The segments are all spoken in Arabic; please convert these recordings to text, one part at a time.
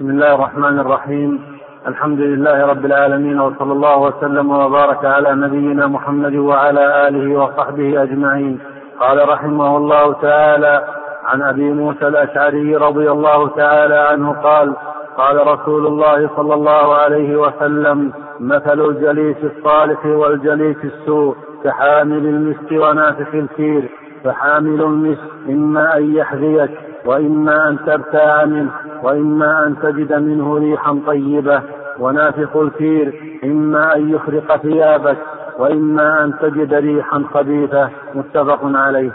بسم الله الرحمن الرحيم. الحمد لله رب العالمين وصلى الله وسلم وبارك على نبينا محمد وعلى آله وصحبه أجمعين. قال رحمه الله تعالى عن أبي موسى الأشعري رضي الله تعالى عنه قال قال رسول الله صلى الله عليه وسلم مثل الجليس الصالح والجليس السوء كحامل المسك ونافخ الكير. فحامل المسك إما أن يحذيك وإما أن ترتاع منه وإما أن تجد منه ريحا طيبة. ونافخ الكير إما أن يخرق ثيابك وإما أن تجد ريحا خبيثة. متفق عليه.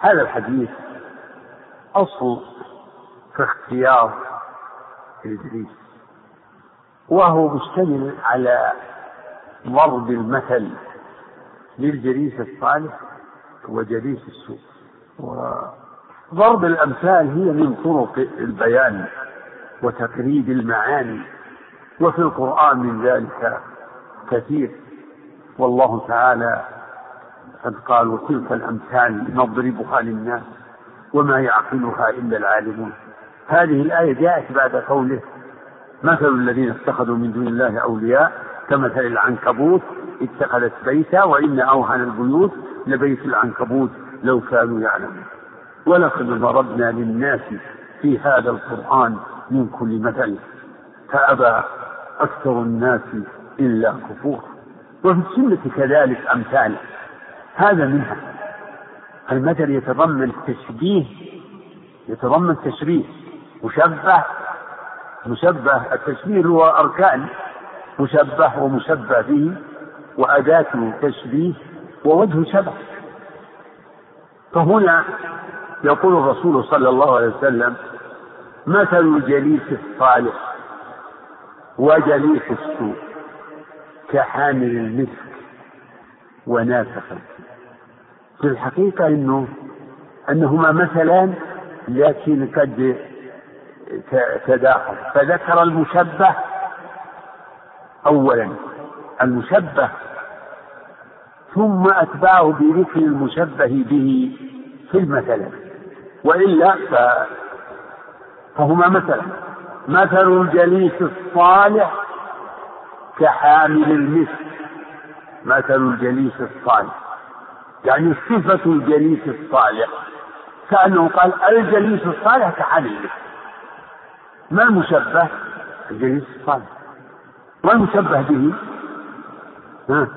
هذا الحديث أصل في اختيار الجليس وهو مشتمل على ضرب المثل للجليس الصالح وجليس السوء. وضرب الأمثال هي من طرق البيان وتقريب المعاني وفي القرآن من ذلك كثير. والله تعالى قد قال وتلك الأمثال نضربها للناس وما يعقلها إلا العالمون. هذه الآية جاءت بعد قوله مثل الذين اتخذوا من دون الله أولياء كمثل العنكبوت اتخذت بيتا وإن أوهن البيوت لبيت العنكبوت لو كانوا يعلمون. ولقد ضربنا للناس في هذا القرآن من كل مثل. فأبى أكثر الناس إلا كفور. وفي السنة كذلك أمثال. هذا منها. المثل يتضمن تشبيه يتضمن تشبيه مشبه مشبه التشبيه هو أركان. مشبه ومشبه به. وأداة تشبيه ووجه شبه فهنا يقول الرسول صلى الله عليه وسلم مثل الجليس الصالح وجليس السوء كحامل المسك ونافخ في الحقيقة إنه أنهما مثلان لكن قد تداخل. فذكر المشبه اولا. المشبه ثم أتبعه بذكر المشبه به في المثل. وإلا فهما مثلا مثل الجليس الصالح كحامل المسك مثل الجليس الصالح. يعني صفة الجليس الصالح. كأنه قال الجليس الصالح كحامل المسك ما المشبه؟ الجليس الصالح. والمشبه به؟ ها؟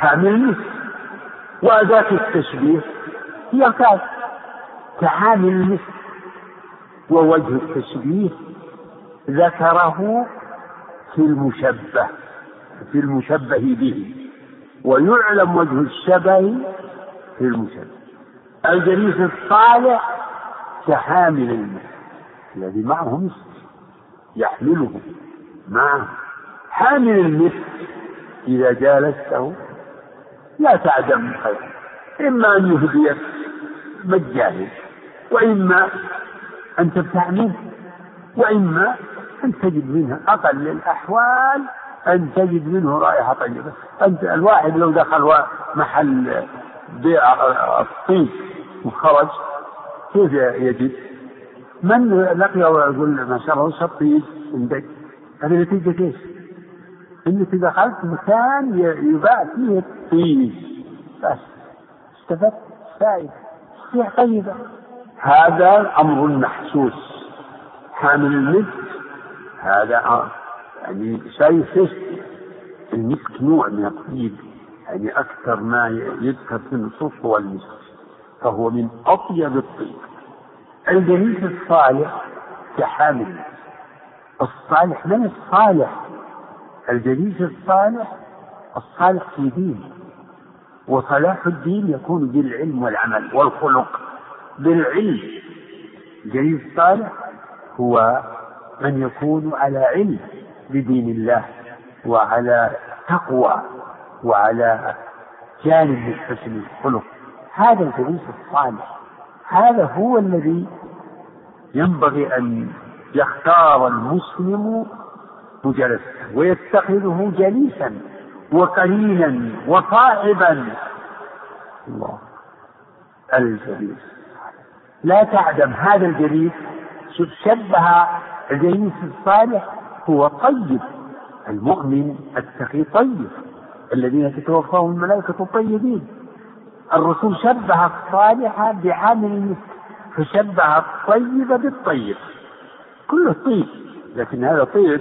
حامل المسك وأداة التشبيه هي كاف كحامل المسك ووجه التشبيه ذكره في المشبه في المشبه به. ويعلم وجه الشبه في المشبه. الجليس الصالح كحامل المسك الذي معه مسك يحمله. معه. حامل المسك إذا جالسته لا تعدم خير إما أن يهديك مجانا وإما أن تبتاع منه وإما أن تجد منه أقل الأحوال أن تجد منه رائحة طيبة أنت الواحد لو دخل محل بيع الطين وخرج كيف يجد؟ من لقي ويقول ما شاء الله وش الطين عندك؟ هذه نتيجة إيش؟ انك دخلت مكان يباع فيه الطين بس. استفدت؟ فائدة ريح طيبة هذا أمر محسوس. حامل المسك هذا يعني شيء حسي المسك نوع من الطيب. يعني أكثر ما يذكر في النصوص هو المسك فهو من أطيب الطيب. الجليس الصالح كحامل الصالح من الصالح؟ الجليس الصالح الصالح في دين وصلاح الدين يكون بالعلم والعمل والخلق. بالعلم الجليس الصالح هو من يكون على علم بدين الله وعلى تقوى وعلى جانب من حسن الخلق. هذا الجليس الصالح هذا هو الذي ينبغي أن يختار المسلم مجلسه ويتخذه جليسا وقرينا وصاحبا الله. الجليس. لا تعدم هذا الجليس شبه الجليس الصالح هو طيب المؤمن التقي طيب الذين تتوفاهم الملائكة الطيبين الرسول شبه الصالح بعامل المسك فشبه الطيب بالطيب. كله طيب لكن هذا طيب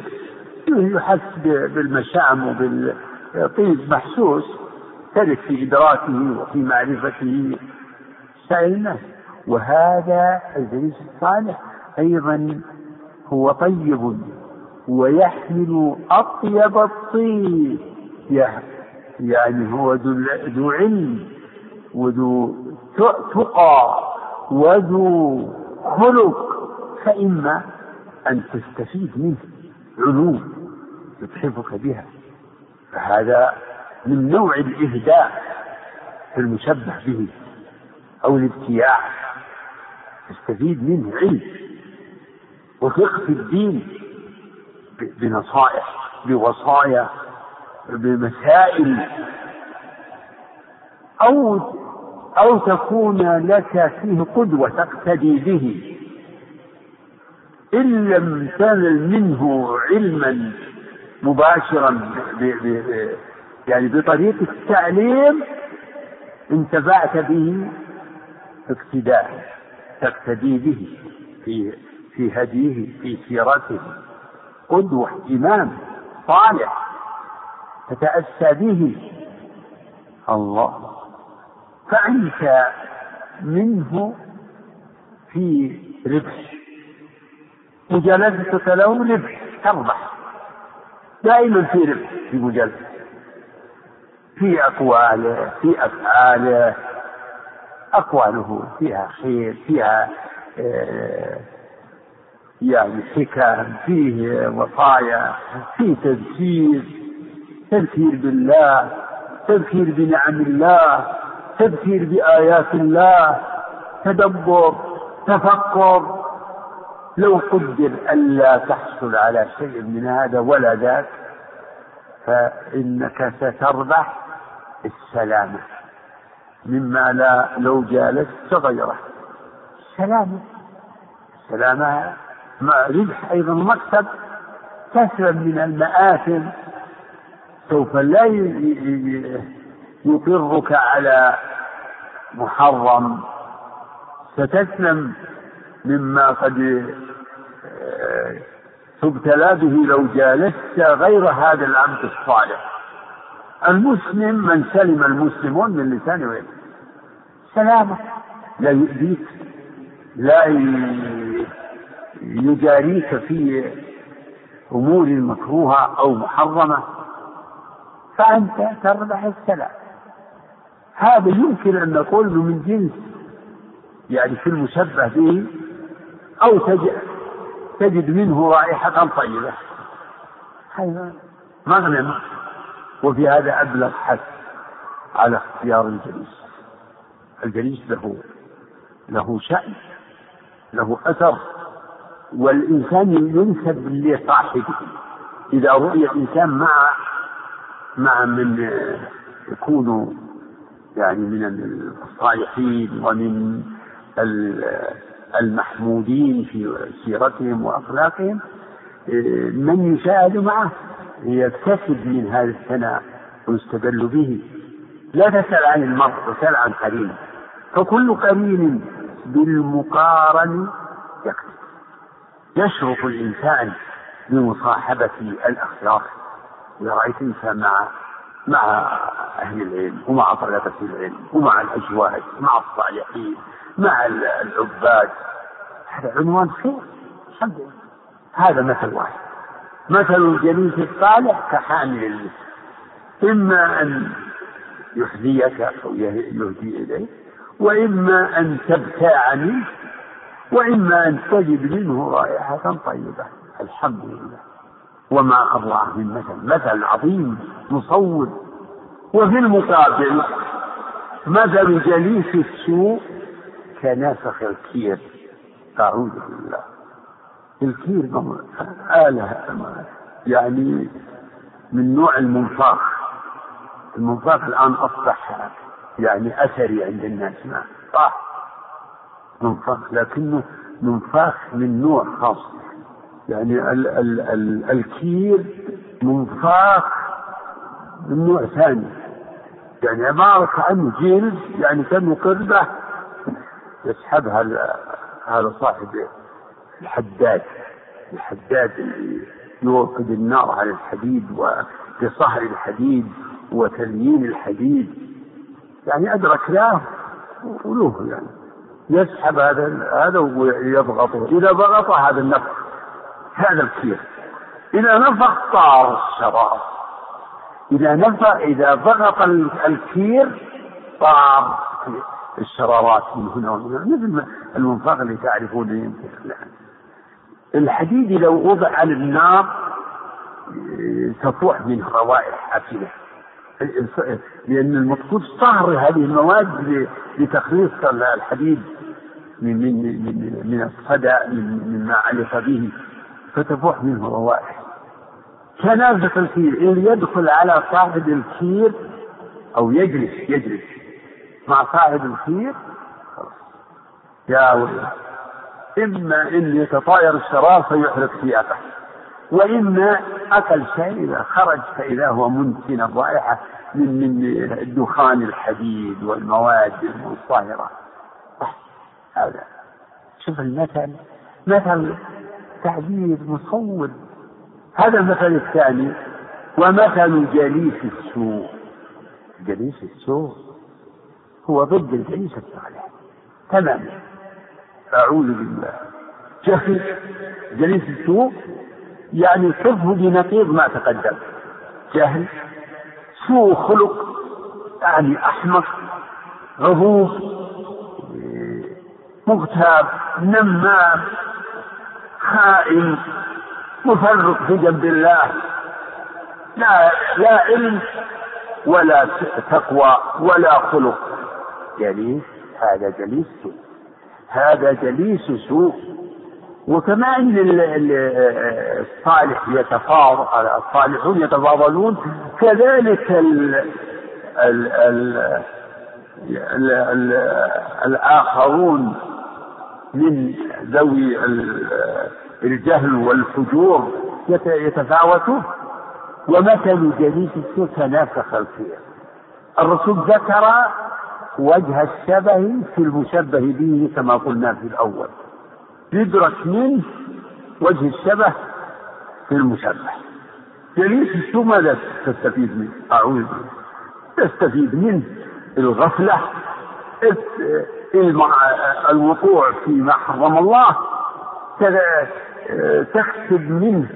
يحس بالمشام وبالطيب محسوس ترك في إدراكه وفي معرفته سائر الناس وهذا الجليس الصالح أيضا هو طيب ويحمل أطيب الطيب. يعني هو ذو علم وذو تقى وذو خلق. فإما أن تستفيد منه علوم. يتحفك بها. فهذا من نوع الإهداء في المشبه به أو الابتياع. تستفيد منه علم وفقه في الدين بنصائح بوصايا بمسائل. أو أو تكون لك فيه قدوة تقتدي به. إن لم تنل منه علما مباشرا ب ب يعني بطريقة التعليم انتفعت به اقتداء تقتدي به في في هديه في سيرته. قدوة إمام صالح تتأسى به. الله. فأنت منه في ربح. مجالستك له ربح تربح. دائما في ربح في مجالسته في أقواله في أفعاله أقواله فيها خير فيها آه، يعني حكم فيه وصايا فيه تذكير تذكير بالله تذكير بنعم الله تذكير بآيات الله تدبر تفكر لو قدر ألا تحصل على شيء من هذا ولا ذاك فإنك ستربح السلامة. مما لا لو جالست غيره سلامة. سلامة مع ربح أيضا مكسب تسلم من المآثم. سوف لا يقرك على محرم. ستسلم مما قد آه، تبتلى به لو جالست غير هذا العبد الصالح. المسلم من سلم المسلمون من لسانه ويده. سلامة. لا يؤذيك لا يجاريك في أمور مكروهة أو محرمة. فأنت تربح السلام. هذا يمكن أن نقول من جنس يعني في المشبه به أو تجد, تجد منه رائحة طيبة. مغنم وفي هذا أبلغ حث على اختيار الجليس. الجليس له له شأن له أثر والإنسان ينسب لصاحبه. إذا رؤي الإنسان مع مع من يكون يعني من الصالحين ومن المحمودين في سيرتهم وأخلاقهم من يشاهد معه يكتسب من هذا الثناء ويستدل به. لا تسأل عن المرء وسأل عن قرين. فكل قرين بالمقارن يكتب يشرف الإنسان بمصاحبة الأخيار إذا رأيت إنسان مع مع أهل العلم ومع طلبة العلم ومع الأزواج مع الصالحين مع العباد. هذا عنوان خير. لله. هذا مثل واحد. مثل الجليس الصالح كحامل. إما أن يحذيك أو يهدي إليك وإما أن تبتاع منه وإما أن تجد منه رائحة طيبة. الحمد لله. وما أروع من مثل. مثل عظيم مصور. وفي المقابل مثل جليس السوء كنافخ الكير. أعوذ بالله. الكير آلة يعني من نوع المنفاخ. المنفاخ الآن أصبح يعني أثري عند الناس. ما؟ صح. منفاخ لكنه منفاخ من نوع خاص. يعني ال ال ال الكير منفاخ من نوع ثاني. يعني عبارة عن جلد يعني كأنه قردة يسحبها هذا صاحب الحداد. الحداد اللي يوقد النار على الحديد وبصهر الحديد وتليين الحديد. يعني أدرك له وله يعني. يسحب هذا هذا ويضغطه. إذا ضغط هذا النفخ. هذا الكير. إذا نفخ طار الشراب إذا نفخ إذا ضغط الكير طار الشرارات من هنا ومن هنا. مثل المنفخ اللي تعرفون يمكن الحديد لو وضع على النار تفوح منه روائح أكلة لأن المقصود صهر هذه المواد لتخليص الحديد من من من من الصدى مما علق به. فتفوح منه روائح كنافة الكير اللي يدخل على صاحب الكير أو يجلس يجلس مع صاحب الكير يا ولد إما أن يتطاير الشراب فيحرق ثيابه وإما أكل شيء إذا خرج فإذا هو منتن الرائحة من من دخان الحديد والمواد المصهرة هذا. شوف المثل مثل تعبير مصور هذا المثل الثاني ومثل جليس السوء. جليس السوء هو ضد الجليس الصالح. تماما أعوذ بالله. جهل جليس السوء يعني صفه بنقيض ما تقدم. جهل سوء خلق يعني أحمق غضوب مغتاب نمام خائن مفرق في جنب الله. لا لا علم ولا تقوى ولا خلق. جليس هذا جليس سوء. هذا جليس سوء. وكما ان الصالح يتفاضل الصالحون يتفاضلون. كذلك ال ال ال ال ال الآخرون من ذوي الجهل والفجور يتفاوتون ومثل جليس السوء كنافخ الخير الرسول ذكر وجه الشبه في المشبه به كما قلنا في الأول. يدرك منه وجه الشبه في المشبه. جليس السوء ماذا تستفيد منه؟ أعوذ تستفيد منه الغفلة. الوقوع فيما حرم الله تكسب منه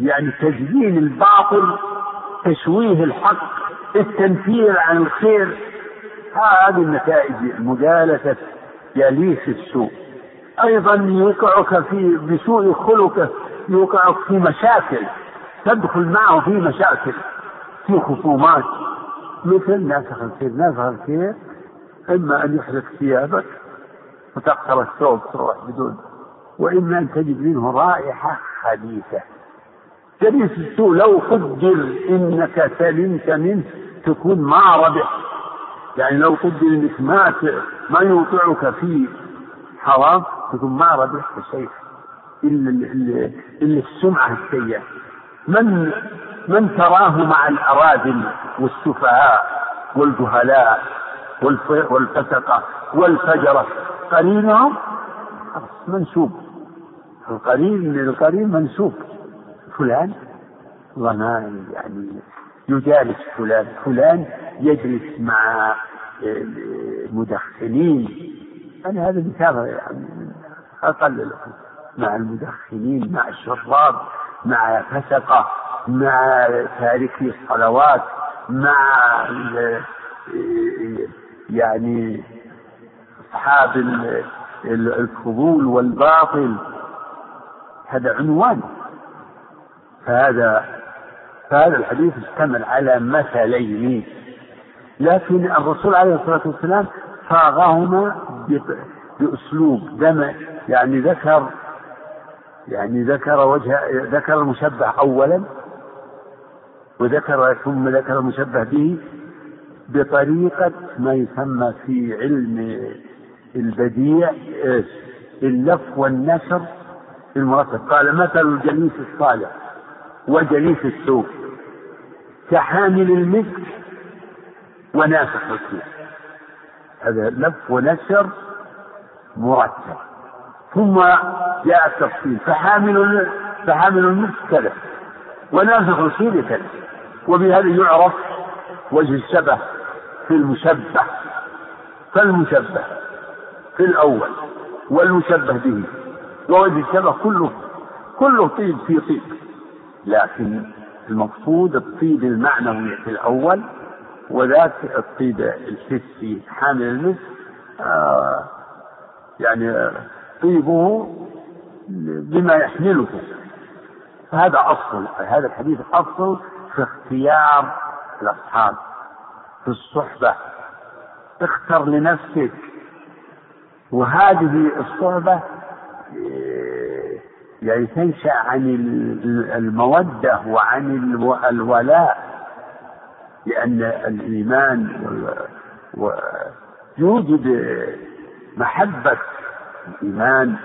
يعني تزيين الباطل تشويه الحق التنفير عن الخير. هذه النتائج مجالسة جليس السوء. أيضا يوقعك في بسوء خلقه يوقعك في مشاكل تدخل معه في مشاكل في خصومات. مثل نافخ الخير نافخ الخير إما أن يحرق ثيابك وتقطر الثوب تروح بدون وإما أن تجد منه رائحة خبيثة جليس السوء لو قدر إنك سلمت منه تكون ما ربح يعني لو قدر إنك ما ما يوقعك في حرام تكون ما ربحت شيء إلا إلا, السمعة السيئة. من من تراه مع الأراذل والسفهاء والجهلاء والفسقة والفجرة قرينهم؟ منسوب. القرين للقرين منسوب. فلان والله يعني يجالس فلان فلان يجلس مع مدخنين. أنا هذا مثال يعني أقل مع المدخنين مع الشراب مع فسقة مع تاركي الصلوات مع يعني أصحاب الفضول والباطل هذا عنوان. فهذا فهذا الحديث اشتمل على مثلين. لكن الرسول عليه الصلاة والسلام صاغهما بأسلوب دم يعني ذكر يعني ذكر وجه ذكر المشبه أولا وذكر ثم ذكر المشبه به بطريقة ما يسمى في علم البديع؟ اللف والنشر المرتب. قال مثل الجليس الصالح وجليس السوء. كحامل المسك ونافخ الكير هذا لف ونشر مرتب. ثم جاء التفصيل. فحامل فحامل المسك كذا ونافخ الكير كذا وبهذا يعرف وجه الشبه. في المشبه فالمشبه في الأول والمشبه به. ووجه الشبه كله كله طيب في طيب. لكن المقصود الطيب المعنوي في الأول وذاك الطيب الحسي حامل المسك آه يعني طيبه بما يحمله. فهذا أصل هذا الحديث أصل في اختيار الأصحاب. في الصحبة. اختر لنفسك. وهذه الصحبة يعني تنشأ عن المودة وعن الولاء. لأن الإيمان يوجد محبة الإيمان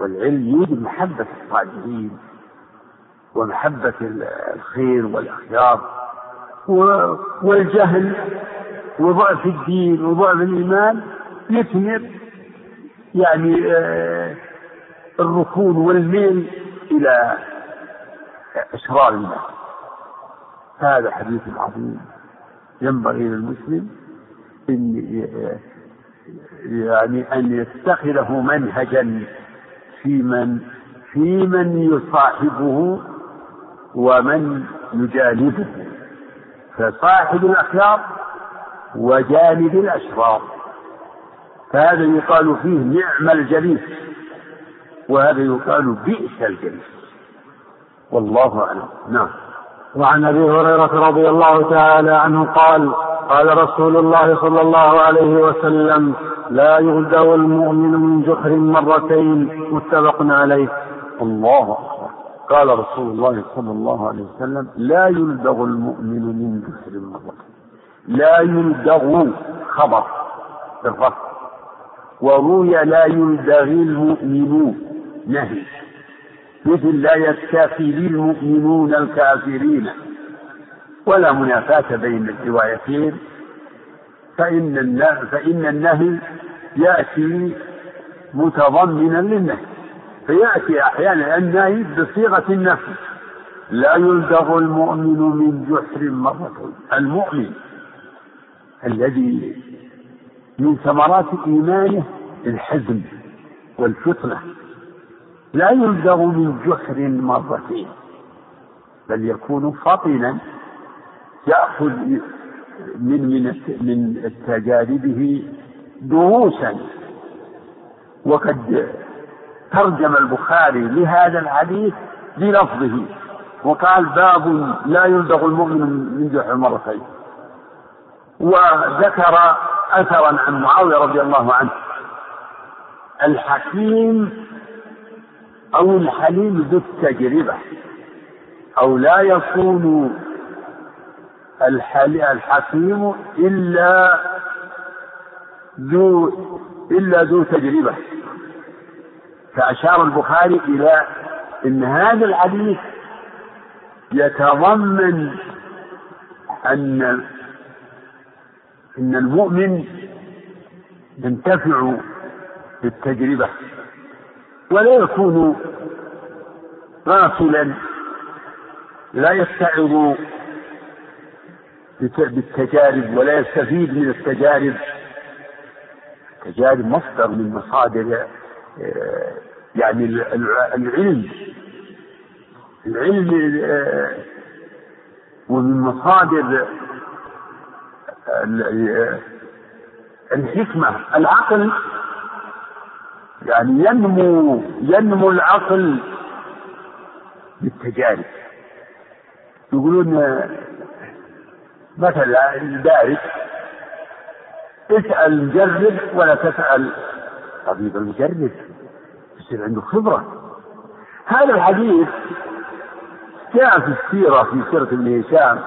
والعلم يوجد محبة الصالحين ومحبة الخير والأخيار. والجهل وضعف الدين وضعف الإيمان يثمر يعني آه، الركون والميل إلى أشرار الناس. هذا حديث عظيم ينبغي للمسلم إن يعني أن يتخذه منهجا في من في من يصاحبه ومن يجانبه فصاحب الأخيار وجانب الأشرار. فهذا يقال فيه نعم الجليس وهذا يقال بئس الجليس. والله أعلم. نعم. وعن أبي هريرة رضي الله تعالى عنه قال قال رسول الله صلى الله عليه وسلم لا يغدو المؤمن من جحر مرتين متفق عليه. الله قال رسول الله صلى الله عليه وسلم لا يلدغ المؤمن من جحر مرتين لا يلدغ خبر بالرفع وروي لا يلدغ المؤمنون نهي. مثل لا يستافي المؤمنون الكافرين. ولا منافاة بين الروايتين. فإن فإن النهي يأتي متضمنا للنهي. فيأتي أحيانا النهي بصيغة النفي لا يلدغ المؤمن من جحر مرتين المؤمن الذي من ثمرات إيمانه الحزم والفطنة. لا يلدغ من جحر مرتين بل يكون فطنا يأخذ من من من تجاربه دروسا. وقد ترجم البخاري لهذا الحديث بلفظه. وقال باب لا يلدغ المؤمن من جحر مرتين. وذكر أثرا عن معاوية رضي الله عنه. الحكيم أو الحليم ذو التجربة. أو لا يكون الحكيم إلا ذو إلا ذو تجربة. فأشار البخاري إلى إن هذا الحديث يتضمن أن إن المؤمن ينتفع بالتجربة ولا يكون غافلا لا يتعظ بالتجارب ولا يستفيد من التجارب. التجارب مصدر من مصادر يعني العلم. العلم آه، ومن مصادر الحكمة. العقل يعني ينمو ينمو العقل بالتجارب. يقولون مثلا الدارس اسأل المجرب ولا تسأل طبيب المجرب يصير عنده خبرة. هذا الحديث جاء في السيرة في سيرة ابن هشام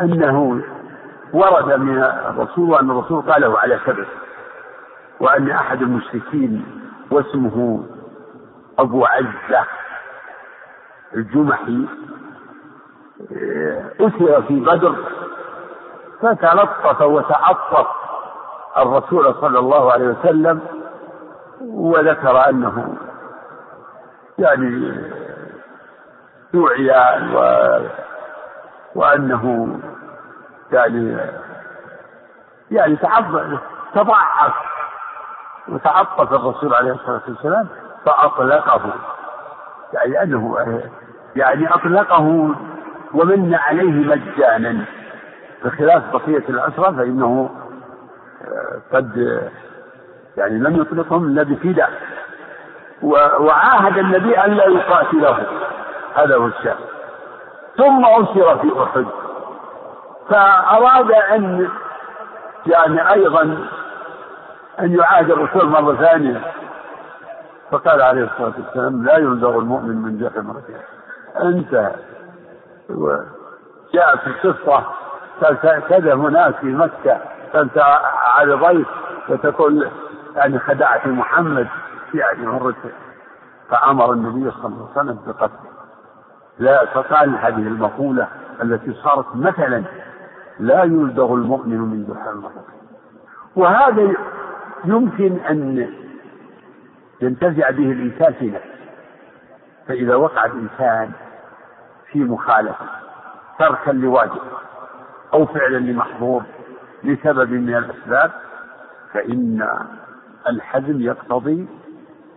أنه ورد من الرسول أن الرسول قاله على سبع وأن أحد المشركين واسمه أبو عزة الجمحي أسر في بدر فتلطف وتعطف. الرسول صلى الله عليه وسلم وذكر أنه يعني دعي و وأنه يعني يعني تضعف وتعطف الرسول عليه الصلاة والسلام فأطلقه. يعني أنه يعني أطلقه ومن عليه مجانا بخلاف بقية الأسرى فإنه قد يعني لم يطلقهم إلا بفداء وعاهد النبي أن لا يقاتله هذا هو الشأن. ثم أسر في أحد. فأراد أن يعني أيضا أن يعاهد الرسول مرة ثانية. فقال عليه الصلاة والسلام لا يلدغ المؤمن من جحر مرتين انتهى وجاء في القصة قال كذا هناك في مكة. أنت على ضيف وتقول يعني خدعت محمد يعني مرتين فأمر النبي صلى الله عليه وسلم بقتله. لا فقال هذه المقولة التي صارت مثلا لا يلدغ المؤمن من مرتين وهذا يمكن أن ينتزع به الإنسان في نفسه. فإذا وقع الإنسان في مخالفة تركا لواجب أو فعلا لمحظور لسبب من الأسباب فإن الحزم يقتضي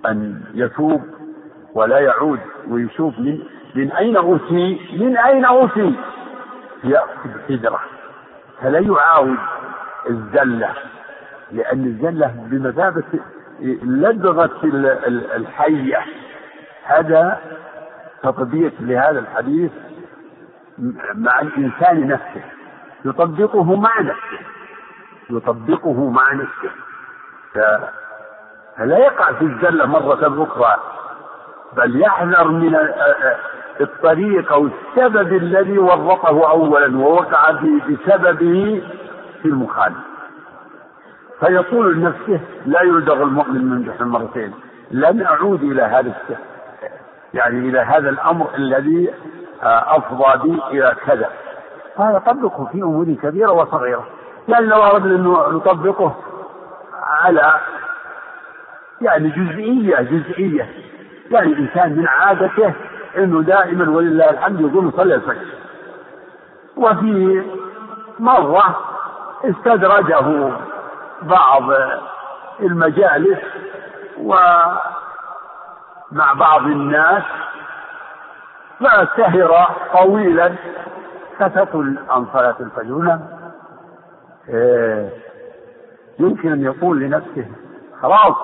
أن يتوب ولا يعود ويشوف من من أين أوتي؟ من أين أوتي؟ يأخذ حجرة فلا يعاود الزلة لأن الزلة بمثابة لدغة الحية. هذا تطبيق لهذا الحديث مع الإنسان نفسه. يطبقه مع نفسه. يطبقه مع نفسه. فلا يقع في الزلة مرة أخرى. بل يحذر من الطريق أو السبب الذي ورطه أولا ووقع بسببه في المخالف. فيقول لنفسه لا يلدغ المؤمن من جحر مرتين. لن أعود إلى هذا السهل يعني إلى هذا الأمر الذي آه، أفضى بي إلى كذا. هذا طبقه في أمور كبيرة وصغيرة. يعني لو أردنا أن نطبقه على يعني جزئية جزئية. يعني الإنسان من عادته أنه دائما ولله الحمد يقوم يصلي الفجر. وفي مرة استدرجه بعض المجالس ومع بعض الناس فسهر طويلا. فتقل عن صلاة الفجر؟ هنا إيه يمكن أن يقول لنفسه خلاص.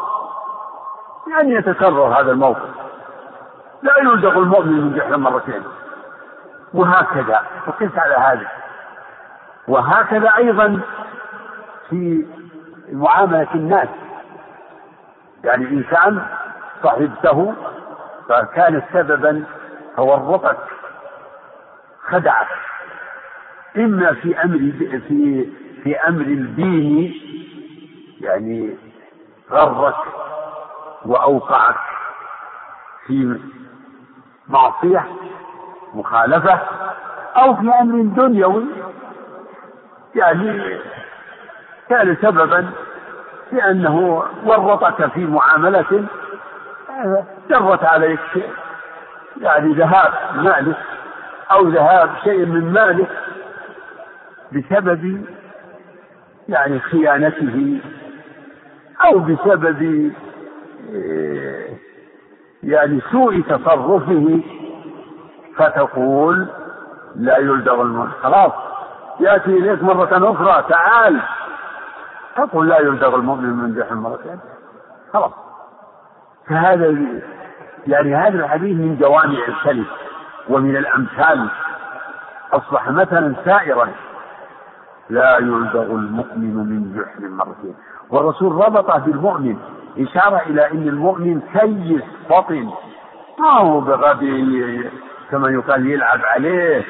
يعني يتكرر هذا الموقف. لا يلدغ المؤمن من جحر مرتين. وهكذا وقس على هذا. وهكذا أيضا في معاملة الناس. يعني إنسان صحبته فكان سببا فورطك خدعك إما في أمر في في أمر الدين يعني غرك وأوقعك في معصية مخالفة أو في أمر دنيوي يعني كان سببا في أنه ورطك في معاملة جرت عليك يعني ذهاب مالك أو ذهاب شيء من مالك. بسبب يعني خيانته أو بسبب يعني سوء تصرفه فتقول لا يلدغ الملك خلاص يأتي إليك مرة أخرى تعال. تقول لا يلدغ المؤمن من جحر مرتين خلاص. فهذا يعني هذا الحديث من جوامع الكلم ومن الأمثال. أصبح مثلا سائرا. لا يلدغ المؤمن من جحر مرتين والرسول ربطه بالمؤمن إشارة إلى أن المؤمن كيس فطن. ما هو بغبي كما يقال يلعب عليه.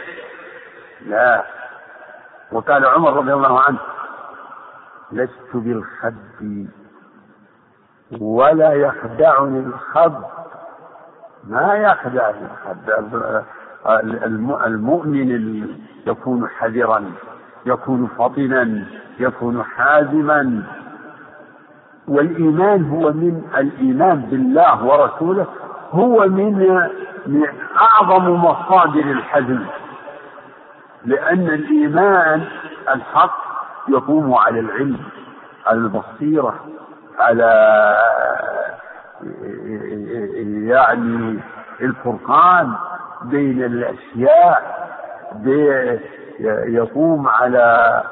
لا. وقال عمر رضي الله عنه لست بالخد ولا يخدعني الخد. ما يخدع المؤمن يكون حذرا. يكون فطنا يكون حازما. والإيمان هو من الإيمان بالله ورسوله هو من من أعظم مصادر الحزم. لأن الإيمان الحق يقوم على العلم على البصيرة على يعني الفرقان بين الأشياء يقوم على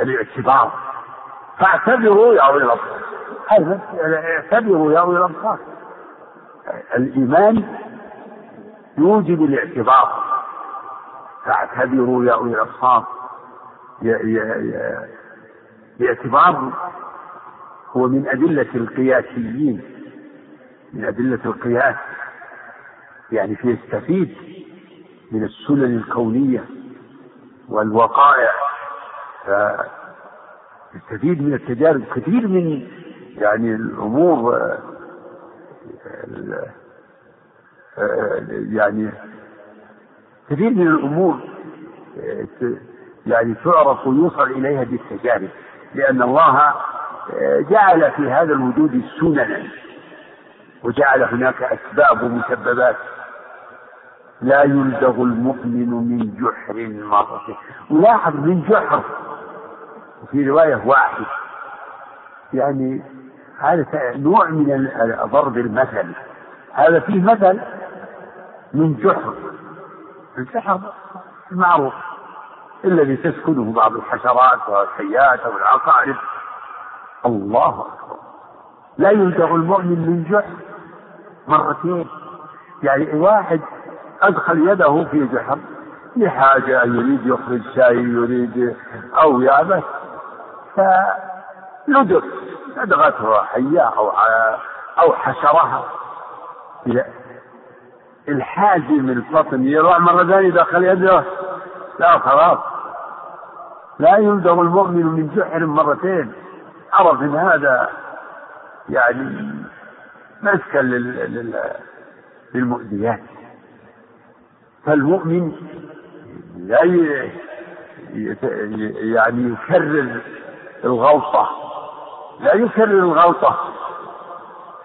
الاعتبار. فاعتبروا يا أولي الأبصار. اعتبروا يا أولي الأبصار. الإيمان يوجب الاعتبار. فاعتبروا يا أولي الأبصار. باعتبار هو من أدلة القياسيين. من أدلة القياس. يعني فيستفيد من السنن الكونية والوقائع. يستفيد من التجارب. كثير من يعني الأمور يعني كثير من الأمور يعني تعرف ويوصل إليها بالتجارب. لأن الله جعل في هذا الوجود سننا وجعل هناك أسباب ومسببات. لا يلدغ المؤمن من جحر مرة ولاحظ من جحر. وفي رواية واحد. يعني هذا نوع من ضرب المثل. هذا فيه مثل من جحر. الجحر معروف. الذي تسكنه بعض الحشرات والحيات أو العقارب الله أكبر. لا يلدغ المؤمن من جحر مرتين. يعني واحد أدخل يده في جحر لحاجة يريد يخرج شاي يريد أو يابس فلدغ لدغته حية أو أو حشرها. الحاجم الفطن يروح مرة ثانية دخل يده. لا خلاص. لا يلدغ المؤمن من جحر مرتين. عرف إن هذا يعني مسكن للمؤذيات. فالمؤمن لا يعني يكرر الغلطة لا يكرر الغلطة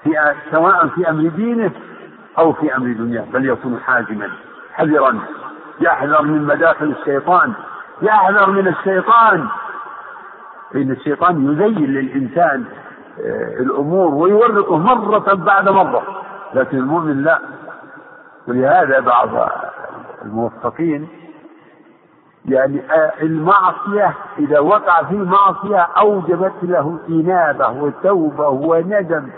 في سواء في أمر دينه أو في أمر دنياه بل يكون حازما حذرا يحذر من مداخل الشيطان يحذر من الشيطان. فإن الشيطان يزين للإنسان آه، الأمور ويورطه مرة بعد مرة لكن المؤمن لا. ولهذا بعض الموفقين يعني المعصية إذا وقع في معصية أوجبت له إنابة وتوبة وندم.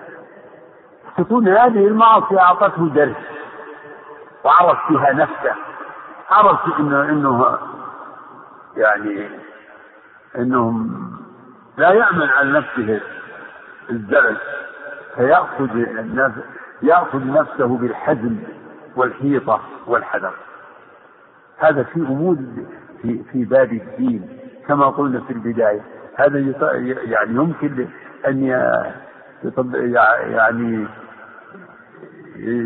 تكون هذه المعصية أعطته درس. وعرف فيها نفسه. عرف انه إنه يعني انه لا يأمن على نفسه الزلل فيأخذ يأخذ نفسه بالحزم والحيطة والحذر. هذا في أمور في في باب الدين كما قلنا في البداية. هذا يعني يمكن أن يعني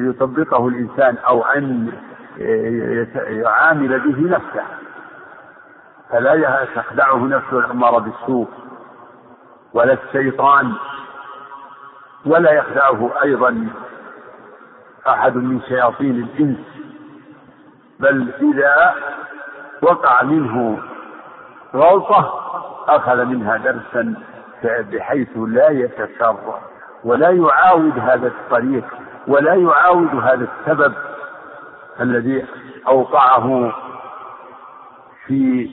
يطبقه الإنسان أو أن يعامل به نفسه. فلا تخدعه نفسه الأمارة بالسوء ولا الشيطان ولا يخدعه أيضا أحد من شياطين الإنس. بل إذا وقع منه غلطة أخذ منها درسا بحيث لا يتسرع ولا يعاود هذا الطريق ولا يعاود هذا السبب الذي أوقعه في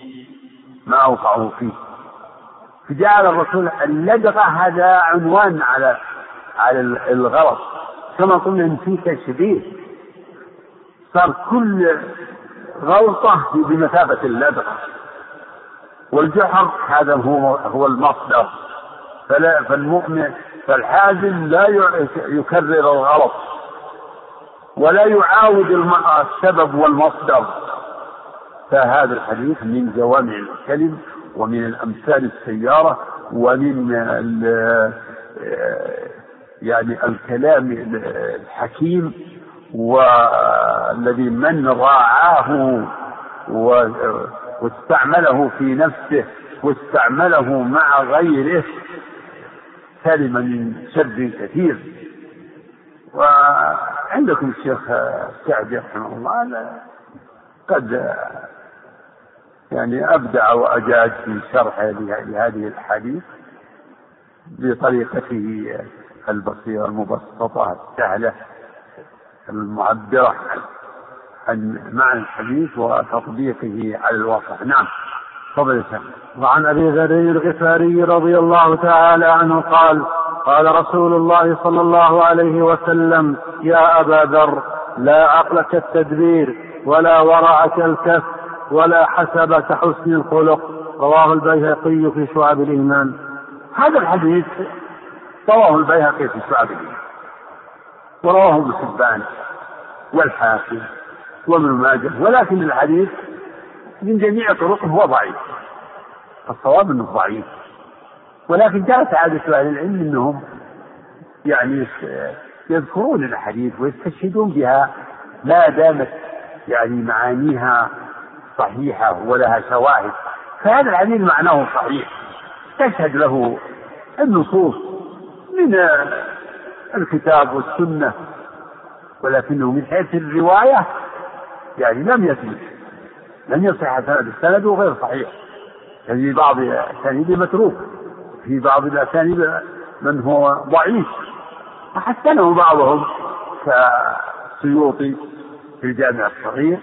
ما أوقعه فيه. فجعل الرسول اللدغة هذا عنوان على على الغلط كما قلنا إن في تشبيه. صار كل غلطة بمثابة اللدغة والجحر هذا هو هو المصدر. فلا فالمؤمن فالحازم لا يكرر الغلط. ولا يعاود السبب والمصدر. فهذا الحديث من جوامع الكلم ومن الأمثال السيارة ومن يعني الكلام الحكيم والذي من راعاه واستعمله في نفسه واستعمله مع غيره سلم من شر كثير. وعندكم الشيخ سعدي رحمه الله قد يعني أبدع وأجاد في شرح لهذه الحديث بطريقته البسيطة المبسطة السهلة. المعبرة عن معنى الحديث وتطبيقه على الواقع. نعم تفضل وعن أبي ذر الغفاري رضي الله تعالى عنه قال قال رسول الله صلى الله عليه وسلم يا أبا ذر لا عقل كالتدبير ولا ورع كالكف ولا حسب كحسن الخلق. رواه البيهقي في شعب الإيمان. هذا الحديث رواه البيهقي في شعب الإيمان. ورواه ابن حبان والحاكم وابن ماجه ولكن الحديث من جميع طرقه هو ضعيف. الصواب انه ضعيف. ولكن جاءت عادة أهل العلم أنهم يعني يذكرون الأحاديث ويستشهدون بها ما دامت يعني معانيها صحيحة ولها شواهد. فهذا الحديث معناه صحيح. تشهد له النصوص من الكتاب والسنة ولكنه من حيث الرواية يعني لم يثبت لم يصح سند السند غير صحيح. يعني في بعض الأسانيد متروك في بعض الأسانيد من هو ضعيف. فحسنه بعضهم كالسيوطي في الجامع الصغير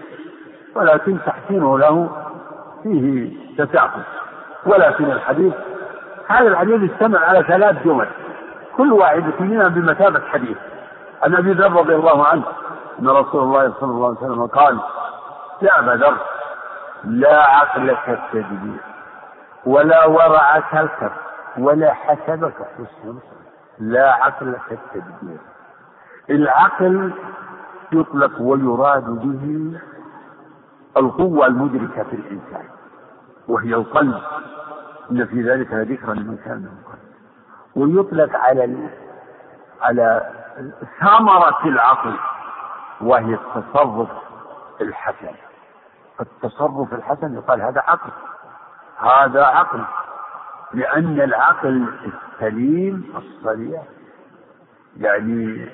ولكن تحسينه له فيه تساقط. ولكن الحديث هذا الحديث اشتمل على ثلاث جمل. كل واحدة منها بمثابة حديث. عن أبي ذر رضي الله عنه إن رسول الله صلى الله عليه وسلم قال يا أبا ذر لا عقل كالتدبير ولا ورع كالكف ولا حسبك حسن لا عقل كالتدبير العقل يطلق ويراد به القوة المدركة في الإنسان وهي القلب. إن في ذلك لذكرى لمن كان له قلب ويطلق على على ثمرة العقل وهي التصرف الحسن. التصرف الحسن يقال هذا عقل. هذا عقل. لأن العقل السليم الصريح يعني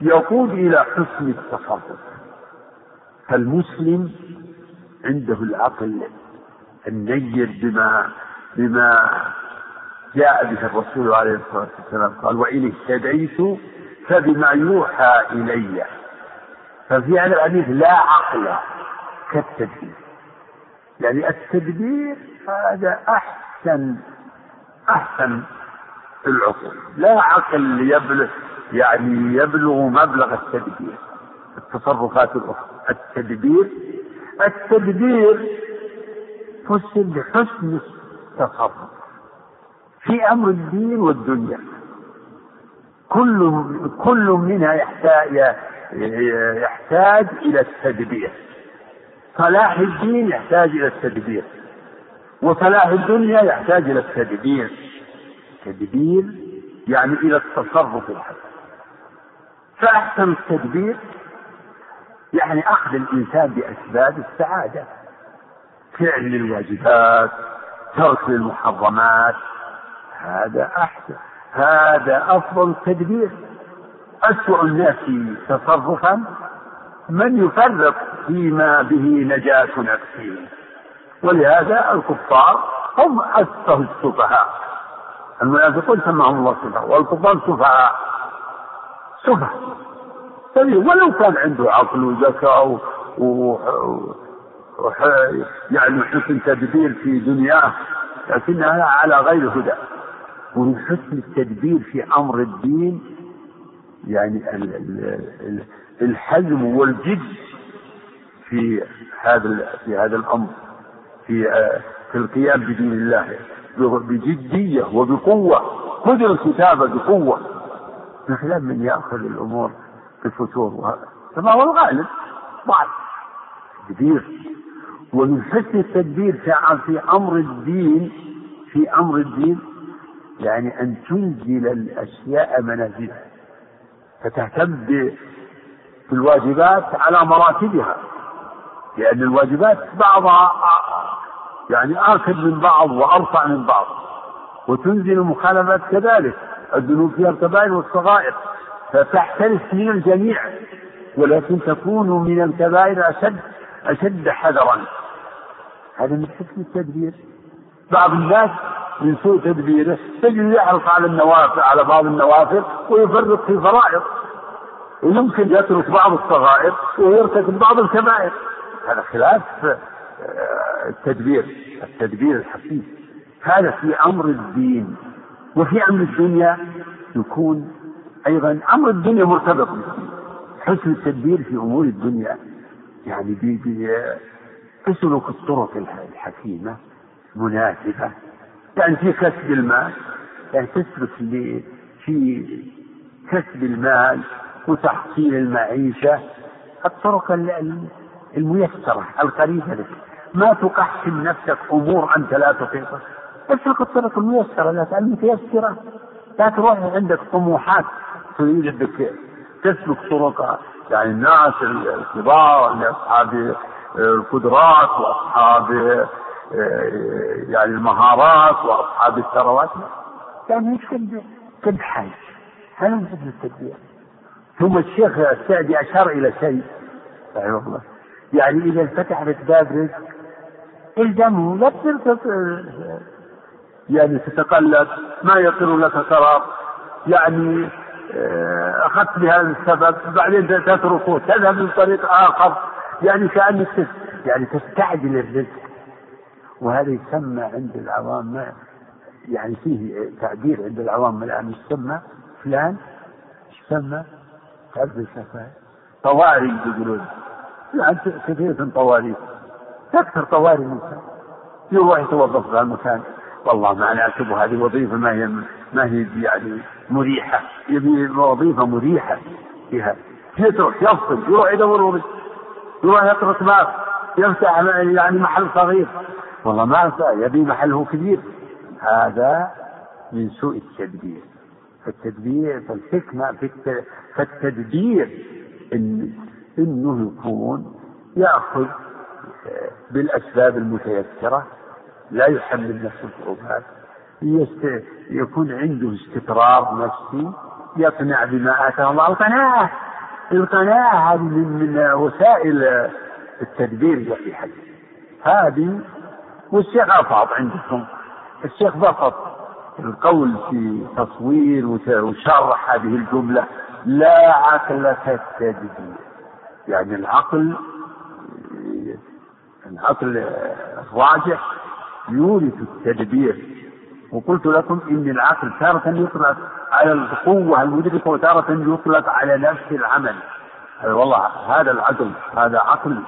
يقود إلى حسن التصرف. فالمسلم عنده العقل النير بما بما جاء به الرسول عليه الصلاة والسلام قال وإن اهتديت فبما يوحى إلي. ففي هذا الحديث لا عقل كالتدبير. يعني التدبير هذا أحسن أحسن العقول. لا عقل يبلغ يعني يبلغ مبلغ التدبير التصرفات الأخرى. التدبير التدبير فسر بحسن التصرف. في أمر الدين والدنيا. كل كل منها يحتاج يحتاج إلى التدبير. صلاح الدين يحتاج إلى التدبير. وصلاح الدنيا يحتاج إلى التدبير. تدبير يعني إلى التصرف الحسن. فأحسن التدبير يعني أخذ الإنسان بأسباب السعادة. فعل الواجبات ترك المحرمات هذا أحسن. هذا أفضل تدبير. أسوأ الناس تصرفا من يفرط فيما به نجاة نفسه. ولهذا الكفار هم أسفه السفهاء. المنافقون سماهم الله سفهاء والكفار سفهاء. سفهاء. ولو كان عنده عقل وذكاء. يعني حسن تدبير في دنياه لكنها على غير هدى. ومن حسن التدبير في أمر الدين يعني الحزم والجد في هذا في هذا الأمر في في القيام بدين الله بجدية وبقوة. خذ الكتابه بقوة. بخلاف من ياخذ الأمور بالفتور كما هو الغالب؟ ضعف كبير ومن حسن التدبير في أمر الدين في أمر الدين يعني أن تنزل الأشياء منازلها فتهتم بالواجبات على مراتبها لأن الواجبات بعضها يعني آكد من بعض وأرفع من بعض وتنزل المخالفات كذلك الذنوب فيها الكبائر والصغائر فتحترس من الجميع ولكن تكون من الكبائر أشد أشد حذرا. هذا من حسن التدبير. بعض الناس من سوء تدبيره تجد يحرص على النوافل على بعض النوافل ويفرط في فرائض ويمكن يترك بعض الصغائر ويرتكب بعض الكبائر. هذا خلاف آه، التدبير. التدبير الحقيقي. هذا في أمر الدين. وفي أمر الدنيا يكون أيضا أمر الدنيا مرتبط حسن التدبير في أمور الدنيا. يعني بسلوك الطرق الحكيمة مناسبة. يعني في كسب المال يعني تسلك في كسب المال وتحصيل المعيشة الطرق الميسرة القريبة لك. ما تقحم نفسك أمور أنت لا تطيقها. اسلك الطرق الميسرة المتيسرة لا تروح عندك طموحات تريد أنك تسلك طرق يعني الناس الكبار أصحاب القدرات وأصحاب يعني المهارات وأصحاب الثروات. يعني مش كل كل حاجة. هذا من حسن التدبير. ثم الشيخ السعدي أشار إلى شيء رحمه الله. يعني إذا انفتح لك باب رزق الزمه لا تصير يعني تتقلب ما يصير لك قرار. يعني آه، أخذت بهذا السبب بعدين تتركه. تذهب من طريق آخر. يعني كأنك يعني تستعجل الرزق. وهذا يسمى عند العوام يعني فيه تعبير عند العوام الآن يسمى فلان يسمى تعرف الشفاء طوارئ يقولون. يعني كثير من طوارئ تكثر طوارئ الانسان يروح يتوظف في المكان. والله ما نعتبر هذه وظيفة ما هي ما هي يعني مريحة. يبي وظيفة مريحة فيها. يترك يفصل يروح يدور وظيفة. يروح يترك باب يفتح يعني محل صغير. والله ما يبي محله كبير. هذا من سوء التدبير. فالتدبير فالحكمة في فالتدبير إن إنه يكون يأخذ بالأسباب المتيسرة لا يحمل نفسه الكروبات يكون عنده استقرار نفسي يقنع بما آتاه الله. القناعة القناعة هذه من وسائل التدبير في حد هذه والشيخ أفاض عندكم. الشيخ بسط القول في تصوير وشرح هذه الجملة لا عقل كالتدبير يعني العقل العقل الراجح يورث التدبير. وقلت لكم إن العقل تارة يطلق على القوة المدركة وتارة يطلق على نفس العمل. والله هذا العقل هذا عقل.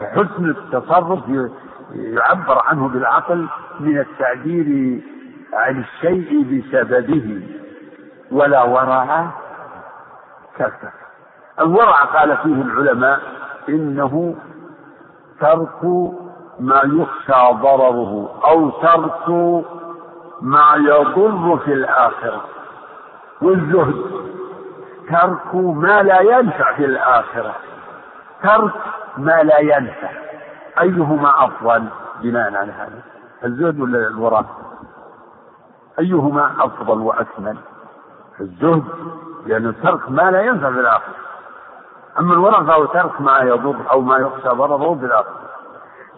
فحسن التصرف يعبر عنه بالعقل من التعبير عن الشيء بسببه. ولا ورع كفه الورع قال فيه العلماء إنه ترك ما يخشى ضرره أو ترك ما يضر في الآخرة. والزهد ترك ما لا ينفع في الآخرة. ترك ما لا ينفع. أيهما أفضل؟ بناء على هذا. الزهد ولا الوراء أيهما أفضل وأكمل؟ الزهد لأنه ترك ما لا ينفع في الآخرة. أما الورع فهو ترك ما يضر أو ما يخشى ضرره في الآخرة.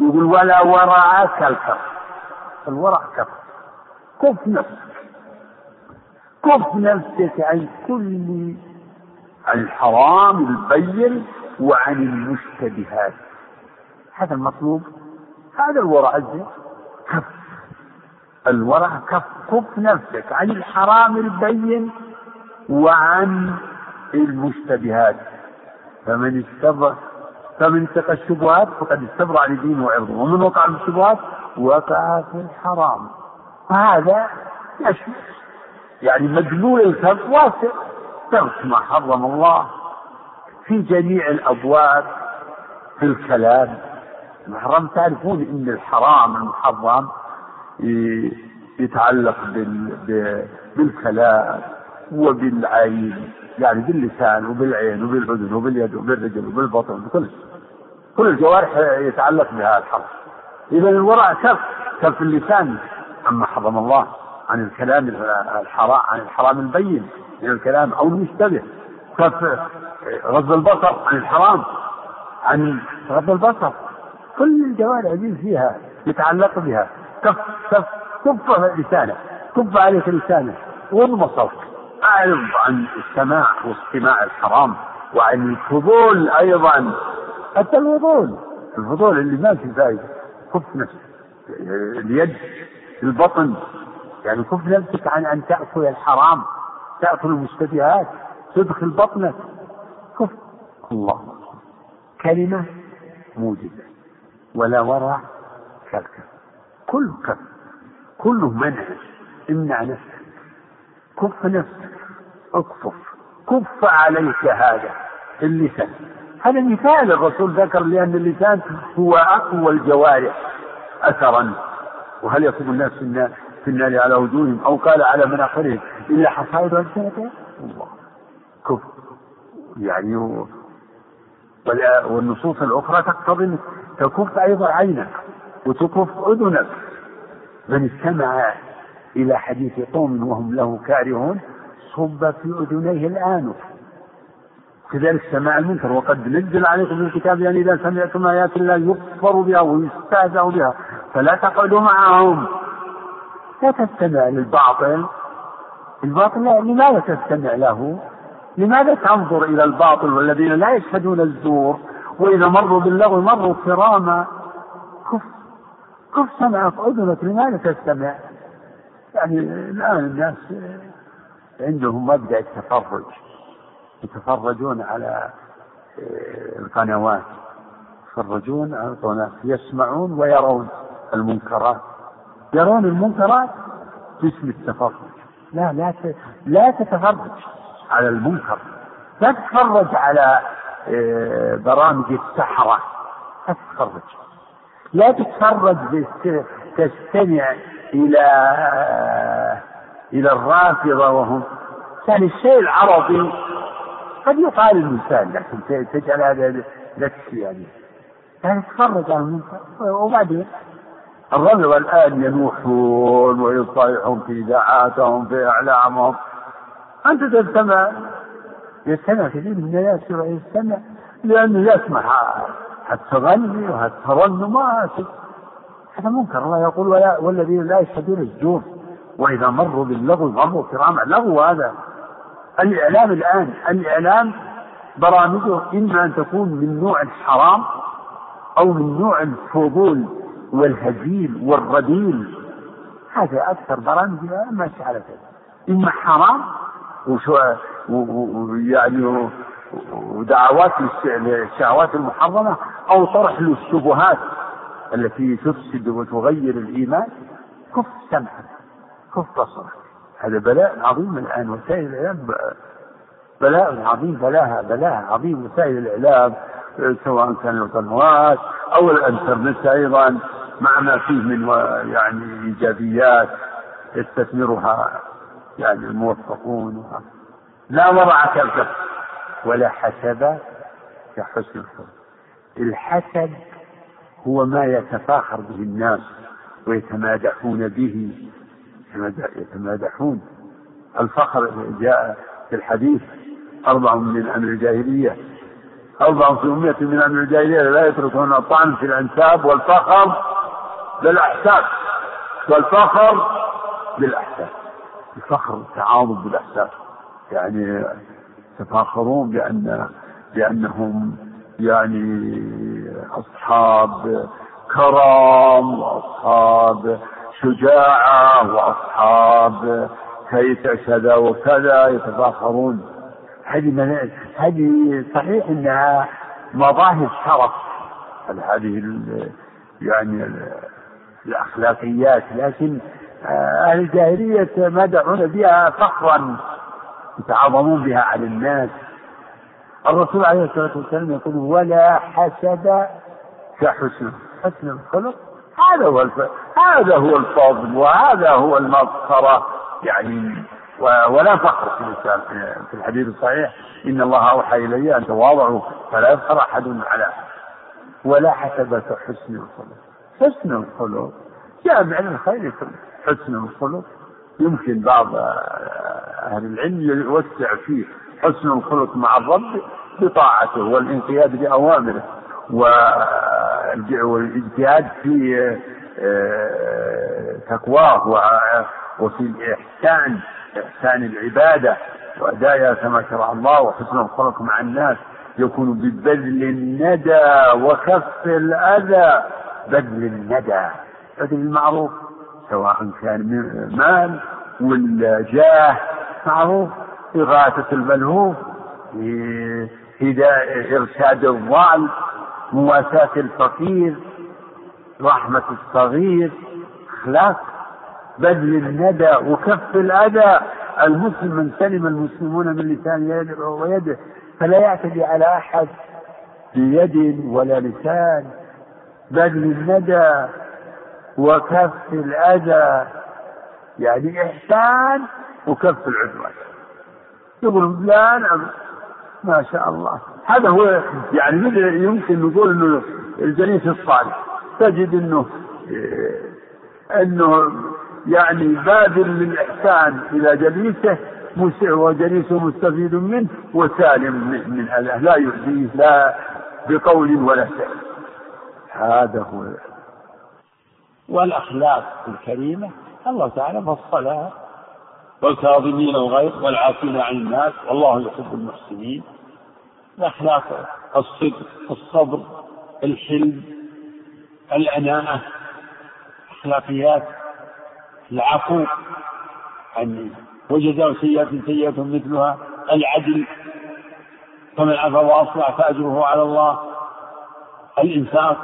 يقول ولا ورع كالكف الورع كف كف نفسك. كف نفسك عن كل الحرام البين وعن المشتبهات. هذا المطلوب هذا الورع الزين. كف. الورع كف كف نفسك عن الحرام البين وعن المشتبهات. فمن استبر فمن اتقى الشبهات فقد استبرع لدينه وعرضه. ومن وقع في الشبهات وقع في الحرام. فهذا يشمل يعني مجنون الكف واسع. ترك ما حرم الله. في جميع الأبواب في الكلام. المحرم تعرفون إن الحرام المحرم يتعلق بالكلام وبالعين يعني باللسان وبالعين وبالأذن وباليد وبالرجل وبالبطن وبكل كل الجوارح يتعلق بها الحرف. إذا الورع كف كف اللسان. عما حرم الله عن الكلام الحرام عن الحرام البين من الكلام أو المشتبه. كف غض البصر عن الحرام عن غض البصر. كل الجوارح دي فيها يتعلق بها. كف كف كف لسانك كف عليك لسانك واضم أعرض عن السماع واستماع الحرام وعن الفضول أيضا. حتى الفضول الفضول اللي ما في فائدة كف نفسك اليد البطن. يعني كف نفسك عن أن تأكل الحرام تأكل المشتبهات تدخل بطنك كف. الله. كلمة موجبة ولا ورع كالكف. كل كف. كله منع امنع نفسك كف نفسك. اكفف. كف عليك هذا. اللسان. هذا مثال الرسول ذكر لأن اللسان هو أقوى الجوارح أثرا. وهل يصب الناس في النار, في النار على وجوههم أو قال على مناخرهم إلا حصائد الله؟ كف يعني والنصوص الأخرى تقتضي تكف أيضا عينك وتكف أذنك. من استمع إلى حديث قوم وهم له كارهون صب في أذنيه الآنف كذلك سماع المنكر. وقد نزل عليكم في الكتاب يعني إذا سمعتم آيات الله يكفر بها ويستهزأ بها فلا تقعدوا معهم. لا تستمع للباطل. الباطل لماذا تستمع له؟ لماذا تنظر إلى الباطل والذين لا يشهدون الزور وإذا مروا باللغو مروا كراما؟ كف كف سمعك أذنك لماذا تستمع؟ يعني الآن الناس عندهم مبدأ التفرج يتفرجون على آه، القنوات يتفرجون على القنوات يسمعون ويرون المنكرات. يرون المنكرات باسم التفرج. لا لا لا تتفرج. على المنكر. لا تتفرج على آه، برامج السحرة. لا تتفرج. لا تتفرج تستمع إلى آه، إلى الرافضة وهم. كان الشيء العربي قد يقال الإنسان لكن تجعل هذا لك يعني. يعني تتفرج على المنكر. وبعدين؟ الرافضة الآن ينوحون ويصايحون في إذاعاتهم في إعلامهم. أنت تستمع. يستمع كثير من الناس يستمع لأنه يسمع. التغني وهالترنمات هذا منكر. الله يقول والذين لا يشهدون الزور وإذا مروا باللغو مروا كراما. لغو هذا. الإعلام الآن. الإعلام برامجه إما أن تكون من نوع الحرام أو من نوع الفضول والهزيل والرذيل هذا أكثر برامج ما على إما حرام ويعني ودعوات للشهوات المحرمة أو طرح للشبهات التي تفسد وتغير الإيمان. كف سمعك كف بصرك. هذا بلاء عظيم الآن وسائل الإعلام بلاء عظيم بلاها بلاء عظيم. وسائل الإعلام سواء كان القنوات أو الإنترنت أيضا مع ما فيه من يعني إيجابيات يستثمرها يعني الموفقون. لا ورع كالكف ولا حسب كحسن الخلق. الحسد هو ما يتفاخر به الناس ويتمادحون به. يتمادحون. الفخر جاء في الحديث أربع من أمر الجاهلية. أربع في أمية من أمر الجاهلية لا يتركون الطعن في الأنساب والفخر بالأحساب. والفخر بالأحساب. الفخر التعاظم بالأحساب يعني يتفاخرون بأن بأنهم يعني أصحاب كرم وأصحاب شجاعة وأصحاب كيف كذا وكذا يتفاخرون. هذه هذه صحيح إنها مظاهر شرف. هذه يعني الأخلاقيات لكن آه، أهل الجاهلية مدعون بها فخرا يتعظمون بها على الناس. الرسول عليه الصلاة والسلام يقول ولا حسد كحسن. حسن الخلق؟ هذا هو. هذا هو الفضل وهذا هو المغفرة. يعني ولا فخر في في الحديث الصحيح. إن الله أوحى إلي أن تواضعوا فلا يفخر أحد على ولا حسب حسن الخلق. حسن الخلق جامع للخير حسن الخلق. يمكن بعض أهل العلم يوسع فيه حسن الخلق مع الرب بطاعته والانقياد بأوامره والإجتهاد في آه، تقواه وفي الإحسان إحسان العبادة وأدائها كما شرع الله وحسن الخلق مع الناس. يكون ببذل الندى وكف الأذى. بذل الندى. بذل المعروف. سواء كان مال ولا جاه معروف؟ إغاثة الملهوف إرشاد الضال مواساة الفقير رحمة الصغير أخلاق بذل الندى وكف الأذى. المسلم من سلم المسلمون من لسان ويده فلا يعتدي على أحد بيد ولا لسان. بذل الندى وكف الأذى. يعني إحسان وكف العدوان. يقول فلان ما شاء الله. هذا هو يعني يمكن نقول إنه الجليس الصالح. تجد إنه إنه يعني بادر للإحسان إلى جليسه وجليسه مستفيد منه وسالم من أذاه. لا يؤذيه لا بقول ولا فعل. هذا هو والأخلاق الكريمة الله تعالى فصلها. والكاظمين الغيظ والعافين عن الناس والله يحب المحسنين. الأخلاق الصدق الصبر الحلم الأناءة أخلاقيات العفو عن وجزاء سيئة سيئة مثلها العدل. فمن عفا وأصلح فأجره على الله. الإنفاق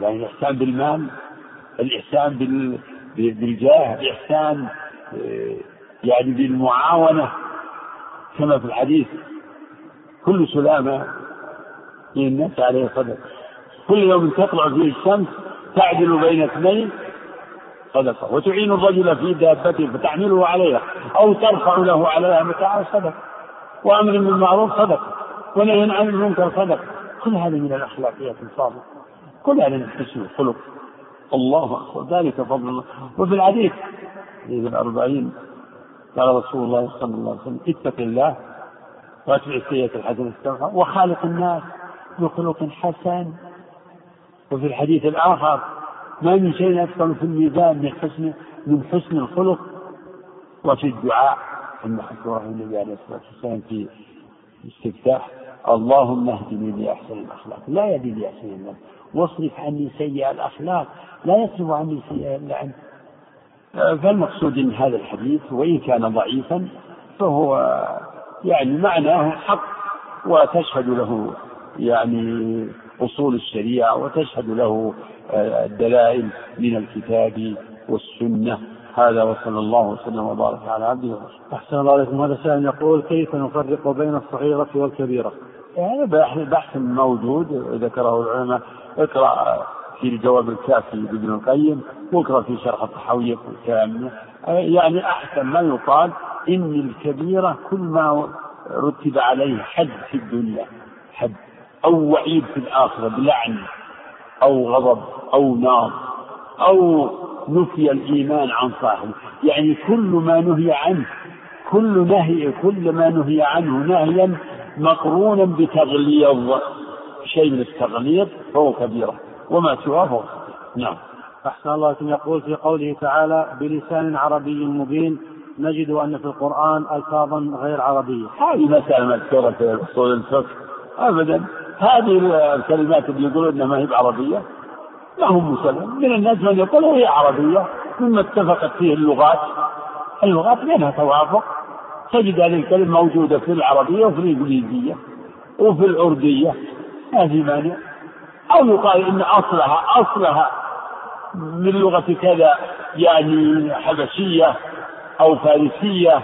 يعني الإحسان بالمال. الإحسان بالجاه الإحسان آه، يعني بالمعاونة كما في الحديث. كل سلامة من الناس عليه صدقة كل يوم تطلع فيه الشمس تعدل بين اثنين صدقة وتعين الرجل في دابته فتحمله عليها أو ترفع له عليها متاع صدقة. وأمر بالمعروف صدقة ونهي عن المنكر صدقة. كل هذا من الأخلاقيات الفاضلة كل هذا من حسن الخلق. الله أكبر. ذلك فضل الله. وفي الحديث في الأربعين قال رسول الله صلى الله عليه وسلم اتق الله واتبع السيئة الحسنة تمحها وخالق الناس بخلق حسن. وفي الحديث الآخر ما من شيء أثقل في الميزان من حسن من حسن الخلق. وفي الدعاء ثم حكى النبي عليه الصلاة والسلام في استفتاح اللهم اهدني لأحسن الأخلاق. لا يهدي لأحسن الناس واصرف عني سيئ الأخلاق لا يصرف عني سيئ إلا عنك فالمقصود من هذا الحديث وإن كان ضعيفا فهو يعني معناه حق وتشهد له يعني أصول الشريعة وتشهد له آه، الدلائل من الكتاب والسنة هذا وصلى الله وسلم وبارك على عبده ورسوله. أحسن الله عليكم هذا سائل يقول كيف نفرق بين الصغيرة والكبيرة؟ يعني بحث موجود ذكره العلماء. اقرأ في الجواب الكافي لابن القيم واقرأ في شرح الطحاوية الكامل. يعني أحسن ما يقال إن الكبيرة كل ما رتب عليه حد في الدنيا حد أو وعيد في الآخرة بلعن أو غضب أو نار أو نفي الإيمان عن صاحبه. يعني كل ما نهي عنه كل نهي كل ما نهي عنه نهيا مقرونا بتغليظ شيء من التغليظ فهو كبيرة. وما سواه فهو نعم. أحسن الله يقول في قوله تعالى بلسان عربي مبين نجد أن في القرآن ألفاظا غير عربية. هذه مسألة مذكورة في أصول الفقه. أبدا. هذه الكلمات اللي يقولون أنها ما هي بعربية ما هم مسلم من الناس من يقول هي عربية مما اتفقت فيه اللغات. اللغات بينها توافق. تجد هذه الكلمة موجودة في العربية وفي الإنجليزية وفي الأردية ما في مانع. أو يقال إن أصلها أصلها من لغة كذا يعني حبشية أو فارسية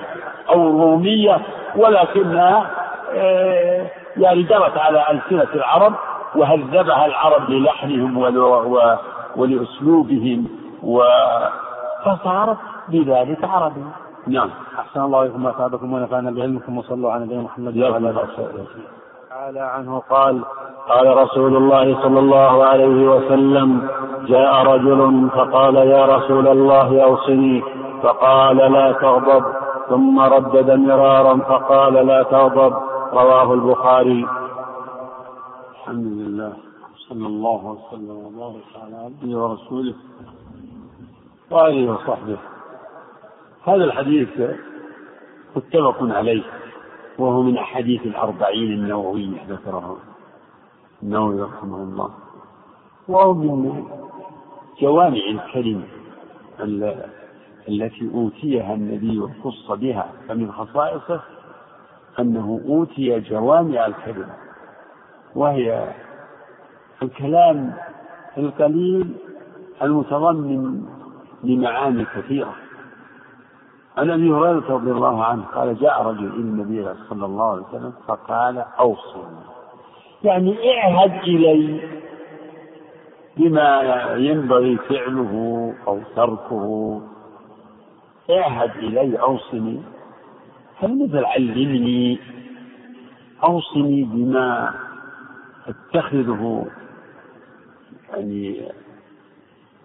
أو رومية ولكنها آه، يعني جرت على ألسنة العرب وهذبها العرب للحنهم ولأسلوبهم و فصارت بذلك عربي نعم. أحسن الله إليكم ما أصابكم ونفعنا بعلمكم وصلوا على نبينا محمد وعلى آله تعالى عنه قال قال رسول الله صلى الله عليه وسلم جاء رجل فقال يا رسول الله أوصني. فقال لا تغضب. ثم ردد مرارا فقال لا تغضب. رواه البخاري. الحمد لله. صلى الله وسلم وبارك على عبده ورسوله وآله وصحبه. هذا الحديث متفق عليه وهو من أحاديث الأربعين النووية ذكره النووي رحمه الله. وهو من جوامع الكلم التي أوتيها النبي وخص بها فمن خصائصه أنه أوتي جوامع الكلم وهي الكلام القليل المتضمن لمعاني كثيرة. عن أبي هريرة رضي الله عنه قال جاء رجل إلى النبي صلى الله عليه وسلم فقال أوصني. يعني اعهد إلي بما ينبغي فعله أو تركه. اعهد إلي أوصني. فلنزل علمني. أوصني بما أتخذه يعني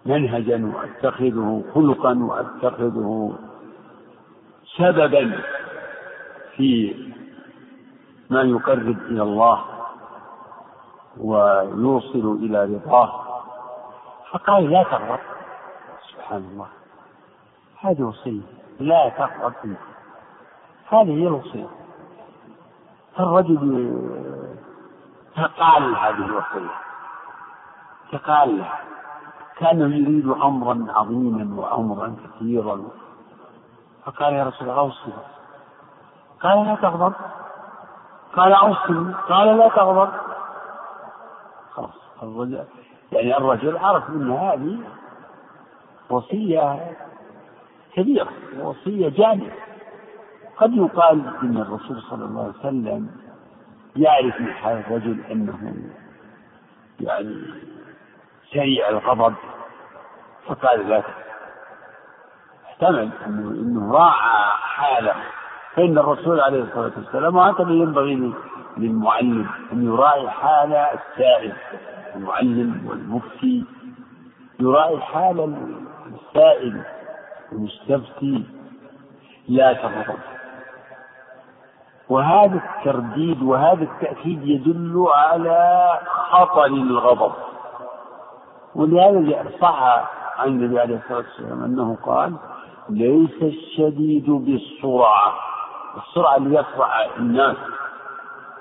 منهجا وأتخذه خلقا وأتخذه. سببا في ما يقرب إلى الله ويوصل إلى رضاه فقال لا تغضب سبحان الله. هذه وصية. لا تغضب هذه هي الوصية. فالرجل تقال هذه الوصية. تقال. له كانه يريد امرا عظيما وامرا كثيرا. فقال يا رسول الله اوصي قال لا تغضب. قال اوصي قال لا تغضب. خلاص. يعني الرجل عرف إن هذه وصية كبيرة وصية جامعة. قد يقال إن الرسول صلى الله عليه وسلم يعرف من حال الرجل أنه يعني سريع الغضب. فقال لا تغضب. احتمل انه إنه راعى حاله. فإن الرسول عليه الصلاة والسلام وهكذا ينبغي للمعلم أن يراعي حال السائل المعلم والمفتي. يراعي حال السائل المستفتي. لا تغضب وهذا الترديد وهذا التأكيد يدل على خطر الغضب. ولهذا صح عن النبي عليه الصلاة والسلام أنه قال ليس الشديد بالسرعة السرعة اللي يسرع الناس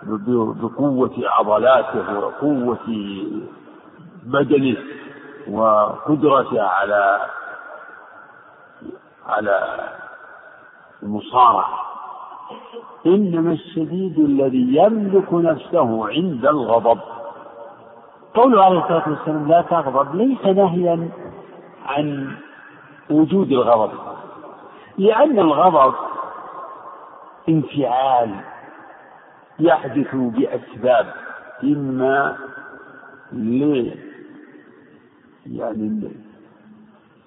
بقوة عضلاته وقوة بدنه وقدرته على على المصارعة. إنما الشديد الذي يملك نفسه عند الغضب. قوله عليه الصلاة والسلام لا تغضب. ليس نهيا عن وجود الغضب. لأن الغضب انفعال يحدث بأسباب إما ل يعني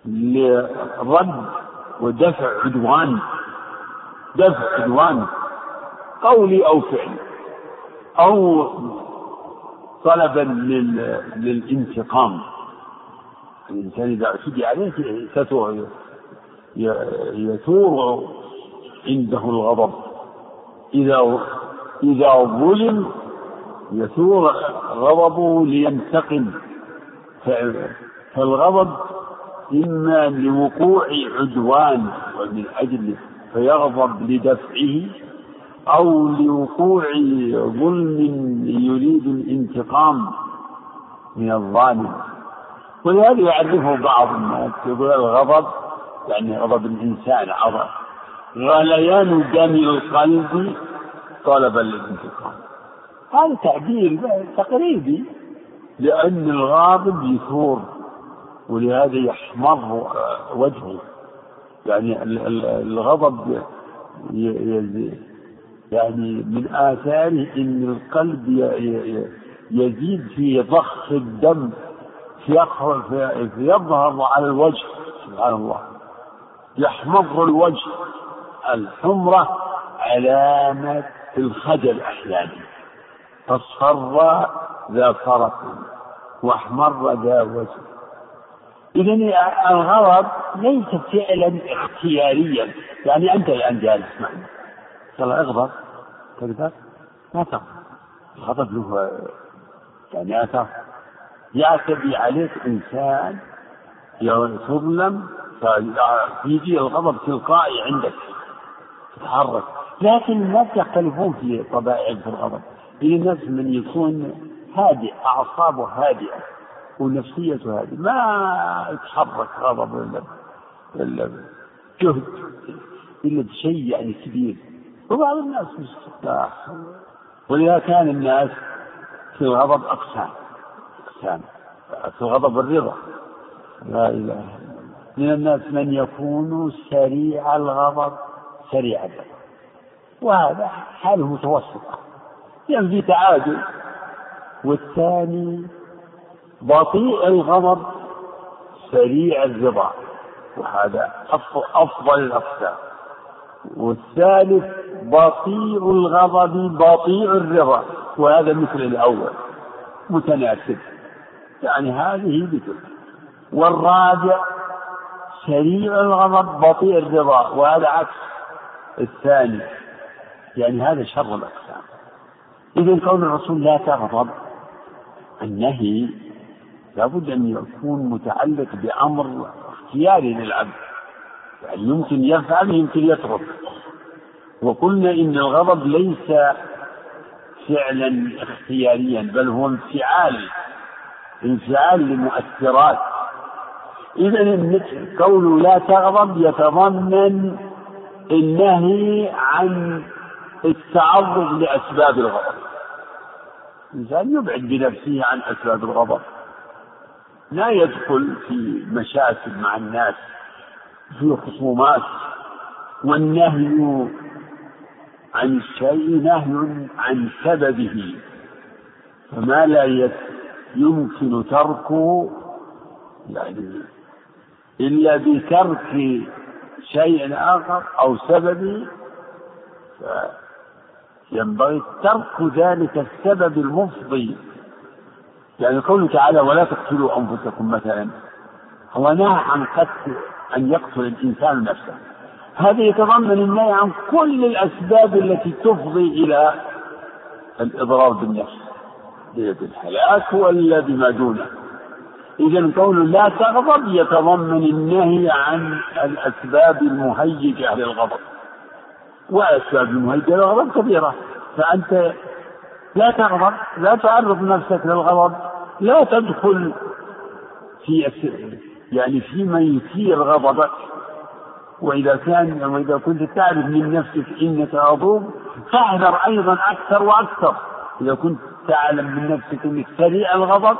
لرد ودفع عدوان دفع عدوان قولي أو فعلي أو طلبا للانتقام. الإنسان إذا اعتدي عليه يثور عنده الغضب. إذا إذا ظلم يثور غضبه لينتقم. فالغضب إما لوقوع عدوان ومن أجله فيغضب لدفعه أو لوقوع ظلم يريد الانتقام من الظالم. ولهذا يعرفه بعض الناس يقول الغضب يعني غضب الإنسان عظم. غليان دم القلب طلبا للانتقام هذا تعبير تقريبي لأن الغاضب يثور ولهذا يحمر وجهه. يعني الغضب يعني من آثاره أن القلب يزيد في ضخ الدم يظهر على الوجه. سبحان الله. يحمر الوجه الحمرة علامة الخجل أحيانا. فاصفر ذا فرق واحمر ذا وجه. إذا الغضب ليس فعلا اختياريا. يعني أنت الآن جالس معنا. قال اغضب. تقدر؟ ما تغضب. الغضب له يعني آثار يعتدي عليك إنسان تظلم فيجي الغضب تلقائي عندك تتحرك. لكن الناس يختلفون في طبائع في الغضب. في ناس من يكون هادئ أعصابه هادئة ونفسيته هادئة. ما يتحرك غضب إلا إلا جهد إلا بشيء يعني كبير. وبعض الناس مستفتاح ولذا كان الناس في الغضب أقسام أقسام. في الغضب الرضا. لا إله من الناس من يكون سريع الغضب سريع الغضب. وهذا حاله متوسطة يعني في تعادل. والثاني بطيء الغضب سريع الرضا. وهذا أفضل الأقسام والثالث بطيء الغضب بطيء الرضا. وهذا مثل الأول. متناسب. يعني هذه مثل والرابع سريع الغضب بطيء الرضا. وهذا عكس الثاني. يعني هذا شر الأقسام. إذا كون الرسول لا تغضب. النهي لابد أن يكون متعلق بأمر اختياري للعبد. يعني يمكن يفعل يمكن يترك. وقلنا إن الغضب ليس فعلا اختياريا بل هو انفعال. انفعال لمؤثرات. إذا قوله لا تغضب يتضمن النهي عن التعرض لأسباب الغضب. الإنسان يبعد بنفسه عن أسباب الغضب. لا يدخل في مشاكل مع الناس في خصومات والنهي عن الشيء نهي عن سببه. فما لا يمكن تركه يعني إلا بترك شيء آخر أو سبب ينبغي ترك ذلك السبب المفضي. يعني قوله تعالى ولا تقتلوا أنفسكم مثلا. هو نهى عن قتل أن يقتل الإنسان نفسه. هذا يتضمن النهي عن كل الأسباب التي تفضي إلى الإضرار بالنفس. بالحياة ولا بما دونه. إذا قول لا تغضب يتضمن النهي عن الأسباب المهيجة للغضب وأسباب المهيجة للغضب كثيرة فأنت لا تغضب لا تعرض نفسك للغضب لا تدخل في يعني فيما يثير غضبك. وإذا كان وإذا كنت تعرف من نفسك إنك غضوب فاحذر أيضا أكثر وأكثر. إذا كنت تعلم من نفسك أنك سريع الغضب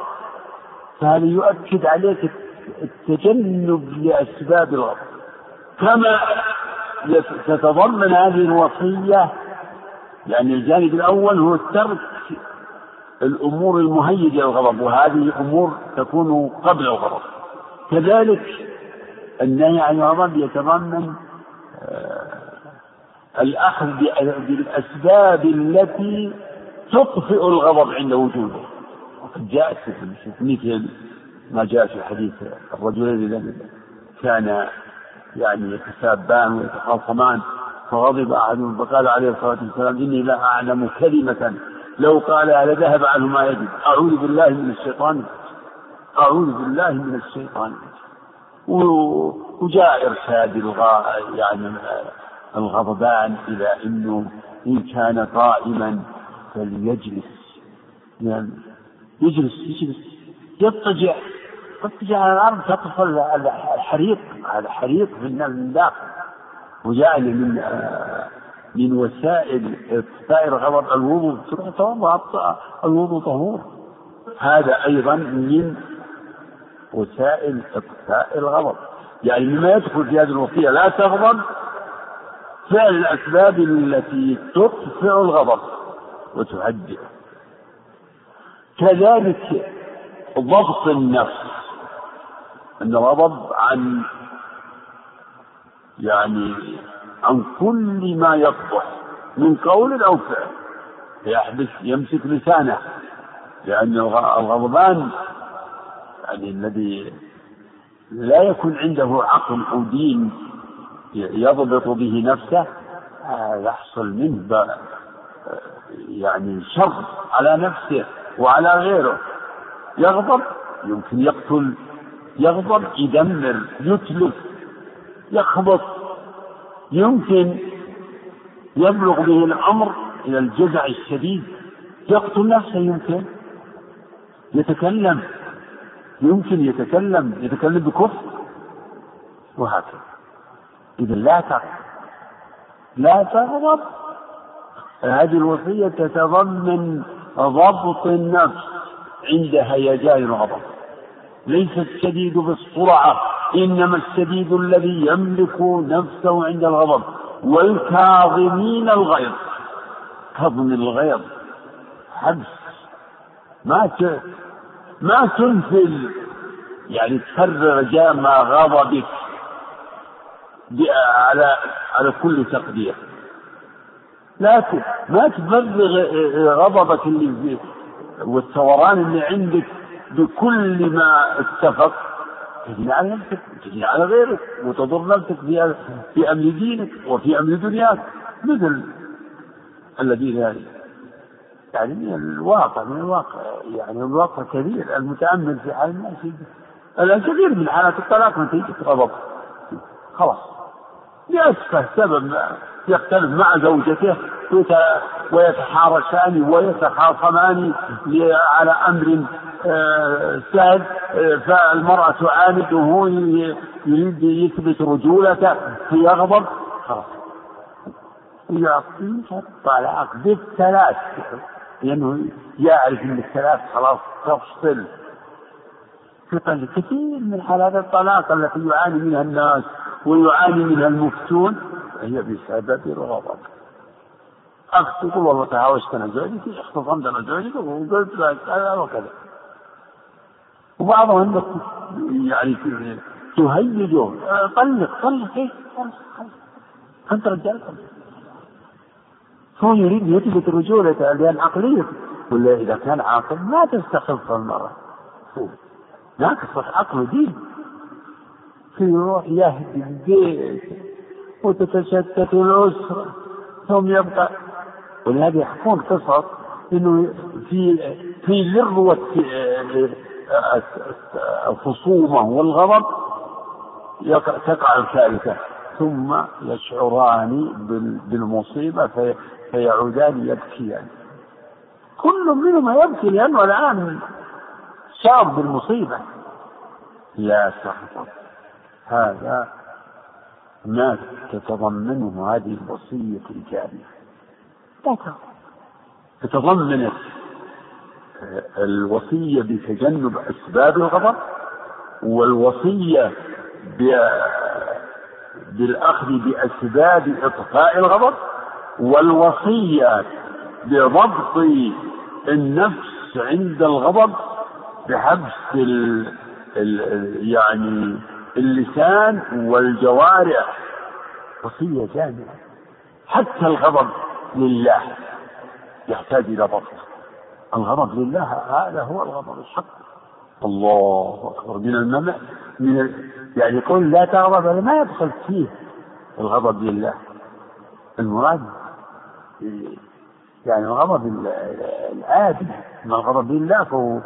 فهذا يؤكد عليك التجنب لأسباب الغضب. كما تتضمن هذه الوصية يعني الجانب الأول هو ترك الأمور المهيجة للغضب وهذه أمور تكون قبل الغضب. كذلك النهي عن الغضب يتضمن آه، الأخذ بالأسباب التي تطفئ الغضب عند وجوده. وقد جاءت مثل ما جاء في حديث الرجلين الذين كان يعني يتسابان ويتخاصمان فغضب أحدهم فقال عليه الصلاة والسلام إني لا أعلم كلمة. لو قالها لذهب عنه ما يجب. أعوذ بالله من الشيطان. أعوذ بالله من الشيطان. وجاء إرشاد يعني الغضبان إلى إنه إن كان قائما فليجلس. يعني يجلس يجلس. يضطجع. يضطجع على الأرض تطفى الحريق. هذا حريق من داخل. وجعل من من وسائل اطفاء الغضب. الوضوء تروح توضا الوضوء طهور. هذا أيضا من وسائل اطفاء الغضب. يعني مما يدخل في هذه الوصية لا تغضب. فعل الأسباب التي تطفئ الغضب وتهدئه كذلك ضبط النفس. الغضب عن يعني عن كل ما يقبح من قول أو فعل. يحبس يمسك لسانه. لأن الغضبان يعني الذي لا يكون عنده عقل أو دين يضبط به نفسه يحصل منه يعني شر على نفسه. وعلى غيره. يغضب يمكن يقتل يغضب يدمر يتلف يخبط يمكن يبلغ به الأمر إلى الجزع الشديد. يقتل نفسه يمكن. يتكلم يمكن يتكلم يتكلم بكفر. وهكذا. إذا لا تغضب. لا تغضب. هذه الوصية تتضمن ضبط النفس عند هيجان الغضب. ليس الشديد بالسرعة إنما الشديد الذي يملك نفسه عند الغضب. والكاظمين الغيظ. كظم الغيظ. حبس. ما. ما تنفل يعني تفرغ جام غضبك على على كل تقدير. لا ما تفرغ غضبك اللي والثوران اللي عندك بكل ما اتفق. تجني على نفسك تجني على غيرك وتضر نفسك في في أمر دينك وفي أمر دنياك. مثل الذين يعني من الواقع من الواقع يعني الواقع كبير المتأمل في حال الناس الآن كثير من حالات الطلاق من تيجي غضب خلاص. لأسفه سبب يختلف مع زوجته ويتحارشان ويتخاصمان على أمر آه، سهل آه، فالمرأة تعاند وهو يريد يثبت رجولته فيغضب. خلاص. يعطيك الطلاق بالثلاث. لأنه يعرف أن الثلاث خلاص تفصل. في كثير من حالات الطلاق التي يعاني منها الناس. ويعاني منها المفتون هي بسبب الغضب. أخت تقول والله تهاوشت أنا زوجتي اختصمت أنا زوجتي وقلت لك كذا وكذا. وبعضهم يعني تهيجه طلق طلق إيه؟ أنت رجال؟ هو يريد يثبت رجولته لأن عقليته ولا إذا كان عاقل ما تستخف المرأة. ناقص عقل دين. يروح يهدي البيت وتتشتت الأسرة ثم يبقى ولهذا يحكون قصص إنه في في ذروة الخصومة والغضب تقع الكارثة ثم يشعران بالمصيبة في فيعودان يبكيان. كل منهما يبكي لأنه الآن شاب بالمصيبة. لا سخط هذا ما تتضمنه هذه الوصية الجارية. تتضمنت الوصية بتجنب أسباب الغضب والوصية بالأخذ بأسباب إطفاء الغضب والوصية بضبط النفس عند الغضب بحبس ال ال يعني اللسان والجوارح. وصية جامعة. حتى الغضب لله يحتاج إلى ضبط الغضب لله هذا هو الغضب الحق. الله أكبر. من المنع من ال... يعني يقول لا تغضب ما يدخل فيه الغضب لله. المراد يعني الغضب العادي من الغضب لله فهو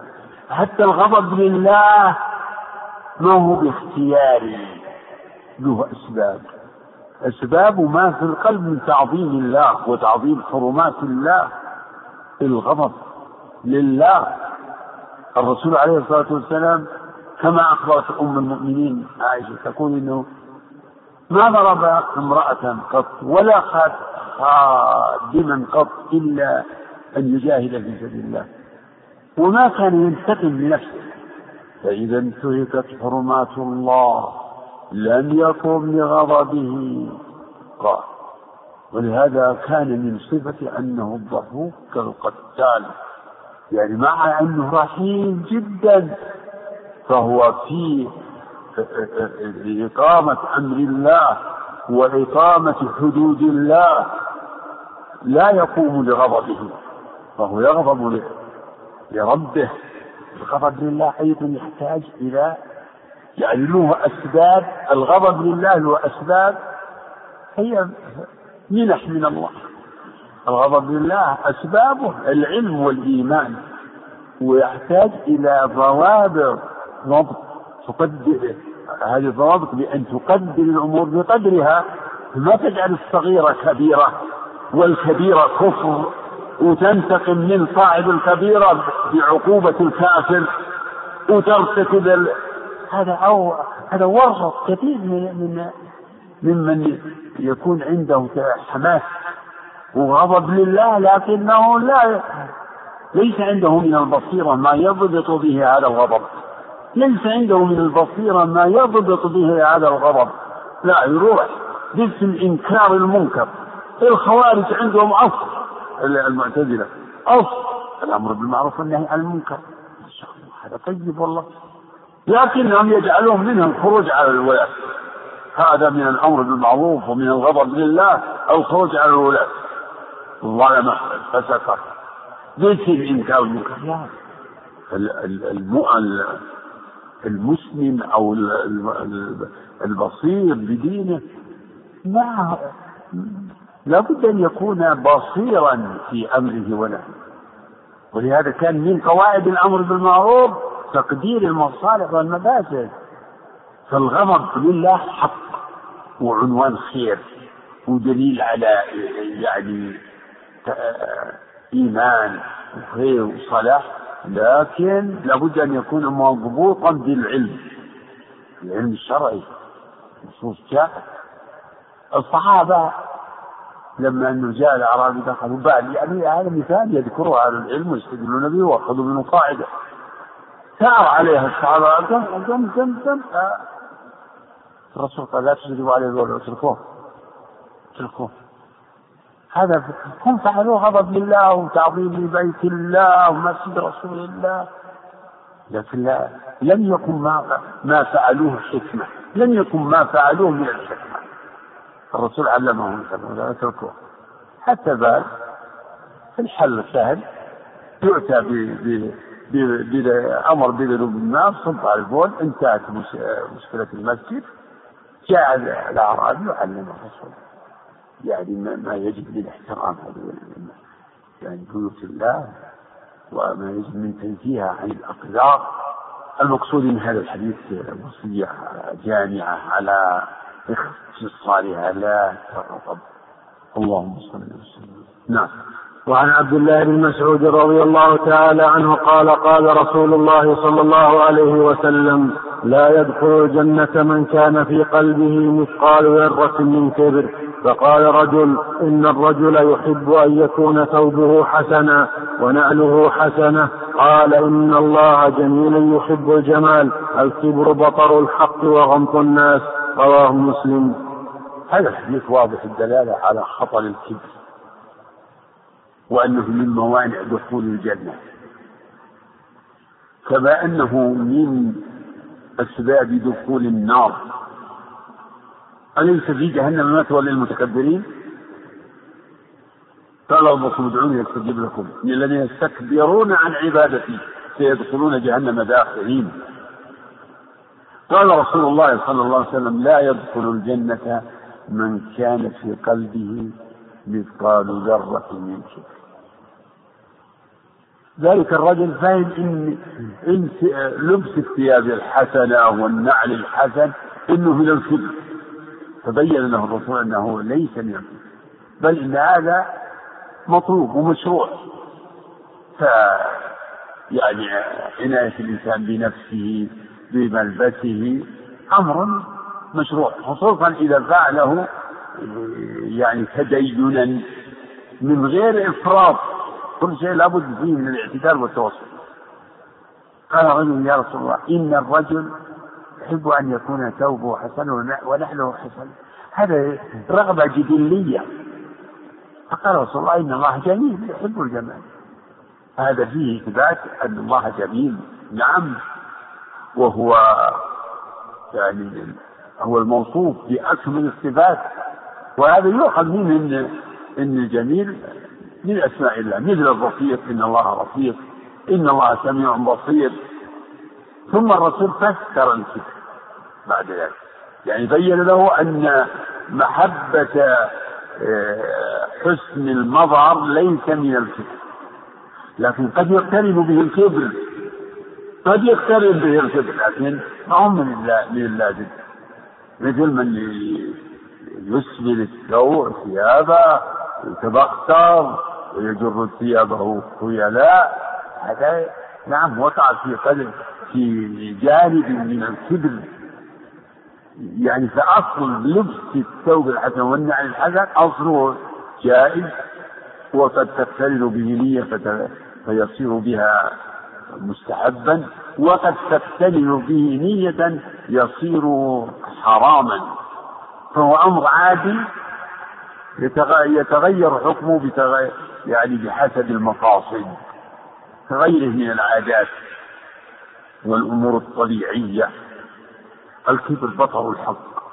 حتى الغضب لله ما هو باختياري له أسباب؟ أسباب ما في القلب من تعظيم الله وتعظيم حرمات الله الغضب لله. الرسول عليه الصلاة والسلام كما أخبرت أم المؤمنين عائشة تقول إنه ما ضرب امرأة قط ولا خادما قط إلا أن يجاهد في سبيل الله. وما كان ينتقم لنفسه. فإذا انتهكت حرمات الله لم يقم لغضبه. قال ولهذا كان من صفة أنه الضحوك كالقتال. يعني مع أنه رحيم جدا فهو في إقامة أمر الله وإقامة حدود الله. لا يقوم لغضبه فهو يغضب لربه. الغضب لله أيضا يحتاج إلى يعني له أسباب الغضب لله له أسباب هي منح من الله. الغضب لله أسبابه العلم والإيمان ويحتاج إلى ضوابط ضبط تقدر هذه الضوابط بأن تقدر الأمور بقدرها. ما تجعل الصغيرة كبيرة والكبيرة كفر. وتنتقم من صاحب الكبيرة بعقوبة الكافر وترتكب هذا أو. هذا ورط كثير من. من. ممن يكون عنده حماس وغضب لله لكنه لا. ليس عنده من البصيرة ما يضبط به هذا الغضب. ليس عنده من البصيرة ما يضبط به هذا الغضب. لا يروح باسم إنكار المنكر. الخوارج عندهم أصل. المعتزلة. أصل الأمر بالمعروف والنهي عن المنكر. هذا طيب والله. لكنهم يجعلون منها الخروج على الولاة هذا من الأمر بالمعروف ومن الغضب لله الخروج على الولاة ظلم فسق. باسم إنكار المنكر. المسلم أو البصير بدينه. ما لابد أن يكون بصيرا في أمره ونهيه. ولهذا كان من قواعد الأمر بالمعروف تقدير المصالح والمفاسد فالغضب لله حق وعنوان خير ودليل على يعني إيمان وخير وصلاح. لكن لابد أن يكون مضبوطا بالعلم العلم الشرعي نصوص جاءت الصحابة. لما أنه جاء الأعرابي دخلوا بعد يعني هذا مثال يذكره أهل العلم ويستدلون به واخذوا منه قاعدة. ثار عليها الصحابة دم دم دم دم الرسول قال لا تجربوا عليه الولد اتركوه اتركوه. هذا هم فعلوا غضب لله وتعظيم لبيت الله ومسجد رسول الله. لكن لا لم يكن ما ما فعلوه حكمة. لم يكن ما فعلوه من الحكمة. الرسول علمهم لا اتركوه حتى بعد الحل سهل يؤتى بأمر بذنوب الناس على البول انتهت مشكلة المسجد جاء الأعرابي وعلم الرسول. يعني ما يجب للاحترام هذه يعني بيوت الله وما يجب من تنزيهها عن الأقدار. المقصود من هذا الحديث وصية جامعة على اختصارها لا تغضب اللهم صل وسلم نعم. وعن عبد الله بن مسعود رضي الله تعالى عنه قال قال رسول الله صلى الله عليه وسلم لا يدخل الجنة من كان في قلبه مثقال ذرة من كبر. فقال رجل إن الرجل يحب أن يكون ثوبه حسنا ونعله حسنة. قال إن الله جميل يحب الجمال. الكبر بطر الحق وغمط الناس. رواه مسلم. هذا الحديث واضح الدلالة على خطر الكبر وأنه من موانع دخول الجنة. كما أنه من أسباب دخول النار. أليس في جهنم مثوى للمتكبرين؟ قال ربكم ادعوني يستجب لكم. ان الذين يستكبرون عن عبادتي سيدخلون جهنم داخلين قال رسول الله صلى الله عليه وسلم لا يدخل الجنة من كان في قلبه مثقال ذرة من كبر ذلك الرجل فهم إن إن لبس الثياب الحسنه والنعل الحسن إنه من الكبر فبين له الرسول أنه ليس من الكبر بل إن هذا مطلوب ومشروع. ف يعني عناية الإنسان بنفسه بملبسه أمر مشروع خصوصا إذا فعله يعني تدينا من غير إفراط كل شيء لابد فيه من الاعتدال والتوسط قال رجل يا رسول الله إن الرجل يحب أن يكون ثوبه حسن ونحله حسن. هذا رغبة جبلية فقال رسول الله إن الله جميل يحب الجمال. هذا فيه إثبات أن الله جميل. نعم. وهو يعني هو الموصوف بأكمل الصفات وهذا يؤخذ منه ان إن الجميل من أسماء الله مثل الرفيق إن الله رفيق إن الله سميع بصير. ثم الرسول فسر الكفر بعد ذلك. يعني بين له أن محبة آه، حسن المظهر ليس من الكفر لكن قد يقترن به الكبر. قد يقترن به الكبر لكن ما هو من اللازم مثل من يسبل الثوب ثيابه ويتبختر ويجر ثيابه خيلاء. هذا نعم وقع في قلب في جانب من الكبر يعني فأصل لبس الثوب الحسن والنعل الحسن أصله جائز وقد تقترن به نية فيصير بها مستحبا وقد تقترن به نية يصير حراما. فهو أمر عادي يتغير حكمه بتغير يعني بحسب المقاصد كغيره من العادات والأمور الطبيعية. الكبر بطر الحق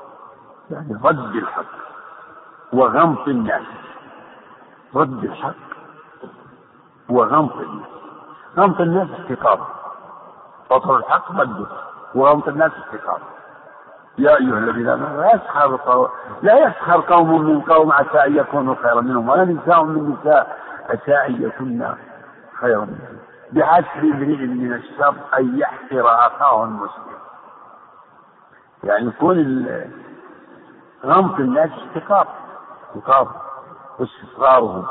يعني رد الحق وغمط الناس. رد الحق وغمط الناس. غمط الناس احتقار بطر الحق رده وغمط الناس احتقار يا أيها الذين آمنوا لا يسخر لا يسخر قوم من قوم عسى أن يكونوا خيرا منهم ولا نساء من نساء عسى أن يكون خيرا منهم. بحسب امرئ من الشر أن يحقر أخاه المسلم. يعني يكون غمط الناس احتقار احتقار واستصغارهم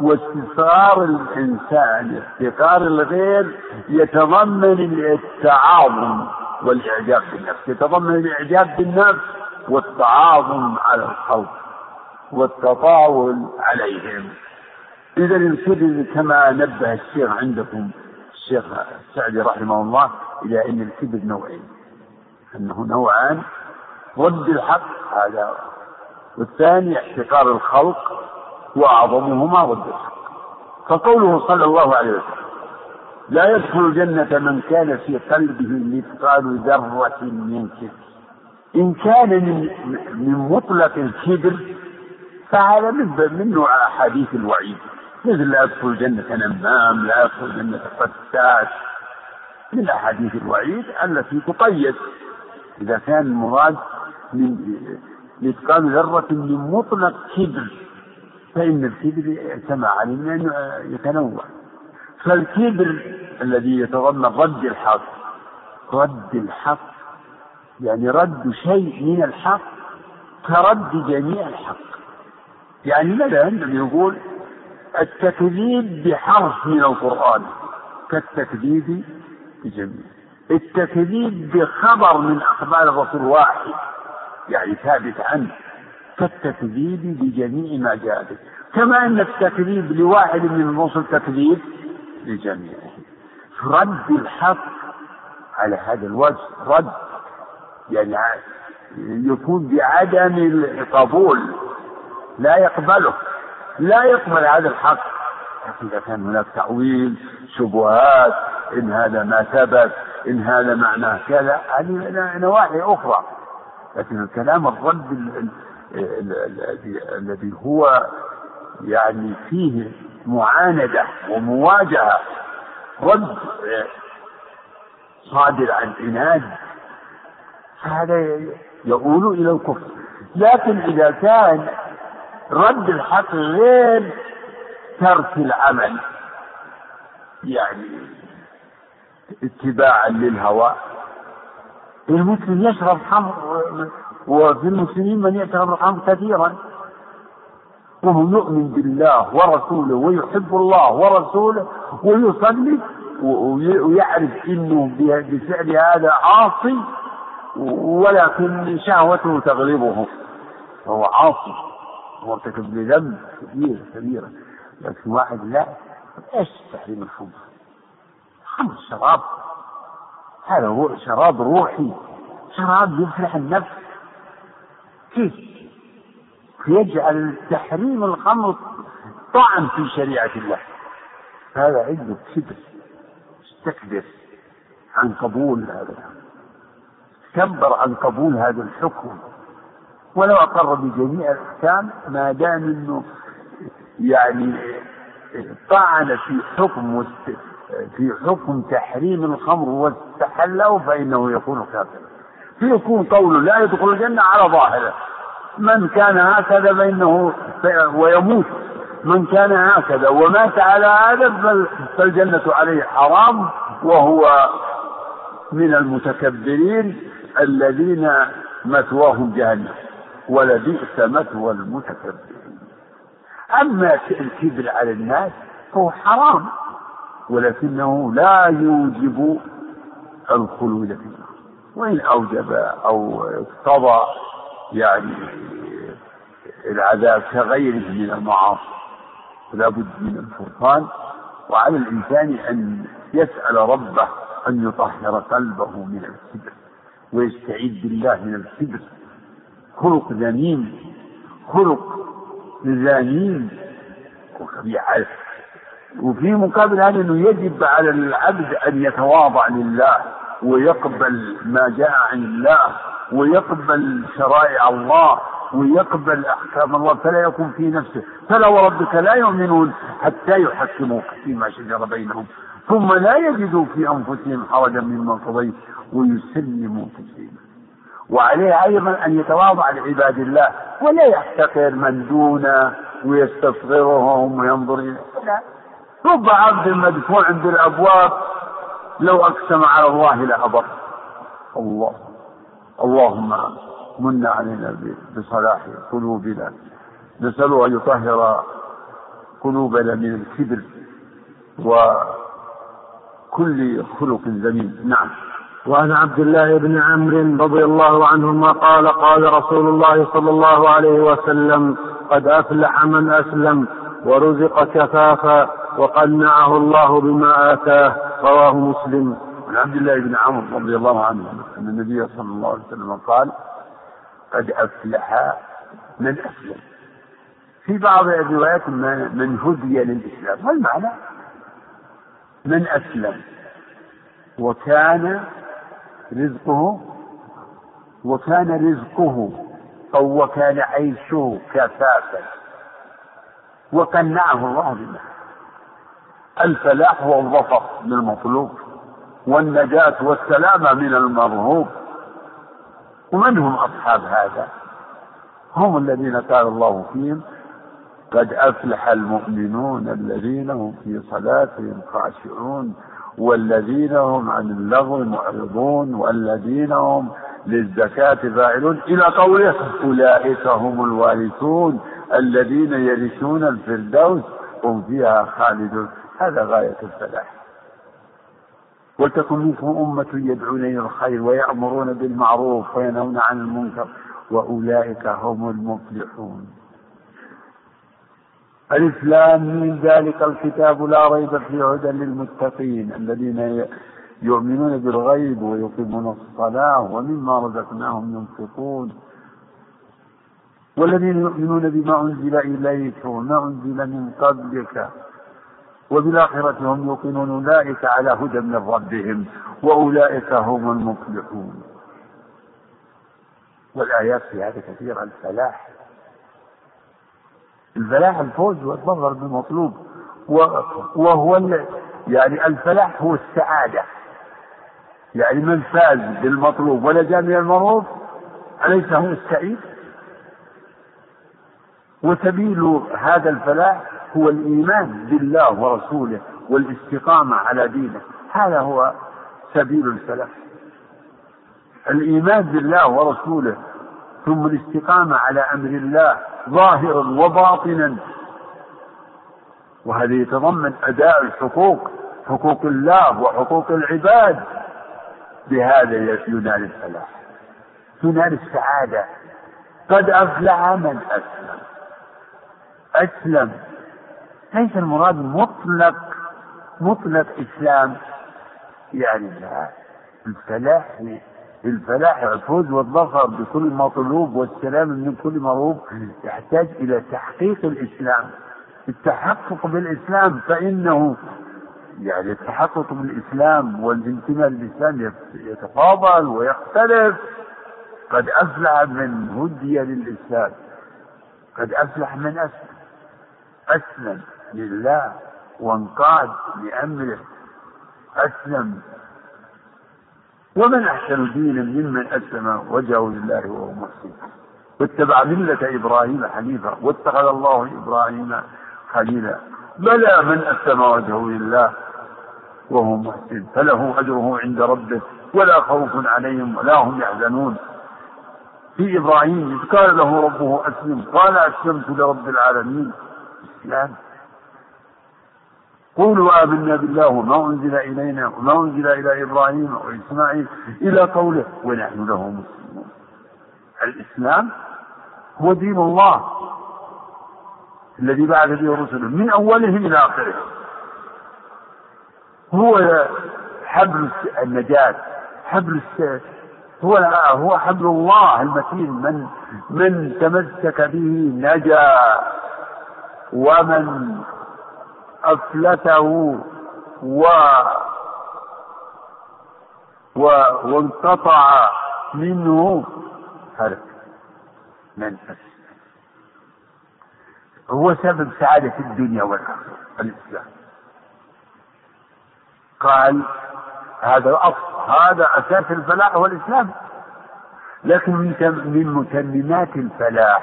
واستصغار الإنسان احتقار الغير يتضمن التعاظم والإعجاب بالنفس. يتضمن الإعجاب بالنفس والتعاظم على الخلق والتطاول عليهم. إذا الكبر كما نبه الشيخ عندكم الشيخ السعدي رحمه الله إلى أن الكبر نوعين. أنه نوعان رد الحق هذا والثاني احتقار الخلق وأعظمهما الحق. فقوله صلى الله عليه وسلم لا يدخل الجنة من كان في قلبه مثقال ذرة من كبر. إن كان من من مطلق الكبر فهذا من من نوع أحاديث الوعيد. مثل لا يدخل الجنة نمام لا يدخل الجنة فتاش. من أحاديث الوعيد التي تقيد. إذا كان المراد من مثقال ذرة من مطلق كبر. فإن الكبر يعتمى عليه أنه يتنوع. فالكبر الذي يتضمن رد الحق رد الحق يعني رد شيء من الحق كرد جميع الحق. يعني مثلا يقول التكذيب بحرف من القرآن كالتكذيب بجميع. التكذيب بخبر من أخبار الرسول واحد يعني ثابت عنه. كالتكذيب بجميع ما جاء به كما أن التكذيب لواحد من الرسل تكذيب لجميعهم رد الحق على هذا الوجه. رد. يعني يكون بعدم القبول. لا يقبله. لا يقبل هذا الحق. إذا كان هناك تأويل شبهات إن هذا ما ثبت إن هذا معناه كذا هذه نواحي أخرى. لكن الكلام الرد الذي هو يعني فيه معاندة ومواجهة رد صادر عن عناد. فهذا يؤول إلى الكفر. لكن إذا كان رد الحق غير ترك العمل يعني اتباعا للهوى المسلم يشرب خمر وفي المسلمين من يشرب الخمر كثيرا. وهو يؤمن بالله ورسوله ويحب الله ورسوله ويصلي ويعرف إنه بفعل هذا عاصي ولكن شهوته تغلبه. فهو عاصي مرتكب لذنب كبير كبيرة لكن واحد لا إيش تحريم الخمر؟ الخمر شراب. هذا شراب روحي شراب يفلح النفس. كيف يجعل تحريم الخمر طعن في شريعة الله. هذا عنده كبر استكبر عن قبول هذا استكبر عن قبول هذا الحكم. ولو أقر بجميع الأحكام ما دام أنه يعني طعن في حكم في حكم تحريم الخمر واستحله فإنه يكون كافرا. فيكون قوله لا يدخل الجنة على ظاهره. من كان هكذا فإنه ويموت. من كان هكذا ومات على هذا فالجنة عليه حرام وهو من المتكبرين الذين مثواهم جهنم. ولبئس مثوى المتكبرين. أما الكبر على الناس فهو حرام. ولكنه لا يوجب الخلود في النار وإن أوجب أو اقتضى يعني العذاب كغيره من المعاصي؟ فلا بد من الفرقان وعلى الإنسان أن يسأل ربه أن يطهر قلبه من الكبر ويستعيذ بالله من الكبر. خلق ذميم خلق ذميم وفي مقابل هذا أنه يجب على العبد أن يتواضع لله. ويقبل ما جاء عن الله ويقبل شرائع الله ويقبل أحكام الله فلا يكون في نفسه. فلا وربك لا يؤمنون حتى يحكموك فيما شجر بينهم. ثم لا يجدوا في أنفسهم حرجا مما قضيت ويسلموا تسليما. وعليه أيضا أن يتواضع لعباد الله ولا يحتقر من دونه ويستصغرهم وينظر اليه لا رب عبد مدفوع بالأبواب لو أقسم على الله لأبر. الله. اللهم من علينا بصلاح قلوبنا. نسأله أن يطهر قلوبنا من الكبر وكل خلق ذميم نعم. وعن عبد الله بن عمرو رضي الله عنهما قال قال رسول الله صلى الله عليه وسلم قد أفلح من أسلم ورزق كفافا. وقنعه الله بما آتاه رواه مسلم. عن عبد الله بن عمرو رضي الله عنه أن النبي صلى الله عليه وسلم قال قد أفلح من أسلم. في بعض الروايات من هدي للإسلام. والمعنى من أسلم. وكان رزقه وكان رزقه أو وكان عيشه كفافا. وقنعه الله بما الفلاح هو الظفر للمطلوب والنجاة والسلامة من المرهوب. ومن هم أصحاب هذا؟ هم الذين قال الله فيهم قد أفلح المؤمنون الذين هم في صلاتهم خاشعون والذين هم عن اللغو معرضون والذين هم للزكاة فاعلون. إلى قوله أولئك هم الوارثون الذين يرثون الفردوس هم فيها خالدون. هذا غاية الفلاح. ولتكن منكم أمة يدعون إلى الخير ويأمرون بالمعروف وينهون عن المنكر وأولئك هم المفلحون. ألف من ذلك الكتاب لا ريب فيه هدى للمتقين الذين يؤمنون بالغيب ويقيمون الصلاة ومما رزقناهم ينفقون. والذين يؤمنون بما أنزل إليك وما أنزل من قبلك. وبالآخرة هم يوقنون أولئك على هدى من ربهم وأولئك هم المفلحون. والآيات في هذا كثيرة الفلاح. الفلاح الفوز والظفر بالمطلوب وهو يعني الفلاح هو السعادة. يعني من فاز بالمطلوب ونجا من المرغوب أليس هو السعيد؟ وسبيل هذا الفلاح هو الإيمان بالله ورسوله والاستقامة على دينه. هذا هو سبيل الفلاح الإيمان بالله ورسوله ثم الاستقامة على أمر الله ظاهرا وباطنا. وهذا يتضمن أداء الحقوق حقوق الله وحقوق العباد. بهذا ينال الفلاح تنال السعادة. قد أفلح من أسلم. أسلم. ليس المراد مطلق؟ مطلق إسلام. يعني لا الفلاح الفلاح الفوز والظفر بكل مطلوب والسلام من كل مرغوب يحتاج إلى تحقيق الإسلام. التحقق بالإسلام فإنه يعني التحقق بالإسلام والانتماء للإسلام يتفاضل ويختلف. قد أفلح من هدي للإسلام. قد أفلح من أسلم أسلم. لله وانقاد لأمره. أسلم. ومن أحسن دينا ممن أسلم وجهه لله وهو محسن. واتبع ملة إبراهيم حنيفا. واتخذ الله إبراهيم خليلا. بلى من أسلم وجهه لله وهو محسن. فله أجره عند ربه ولا خوف عليهم ولا هم يحزنون. في إبراهيم إذ قال له ربه أسلم. قال أسلمت لرب العالمين. الإسلام قولوا آمنا بالله وما أنزل إلينا وما أنزل إلى إبراهيم وإسماعيل إلى قوله ونحن له مسلمون. الإسلام هو دين الله الذي بعث به رسله من أولهم إلى آخره هو حبل النجاة حبل هو هو حبل الله المتين من من تمسك به نجا ومن أفلته و و وانقطع منه هلك. من هو سبب سعادة الدنيا والآخرة الإسلام. قال هذا الأصل هذا أساس الفلاح هو الإسلام لكن من متممات الفلاح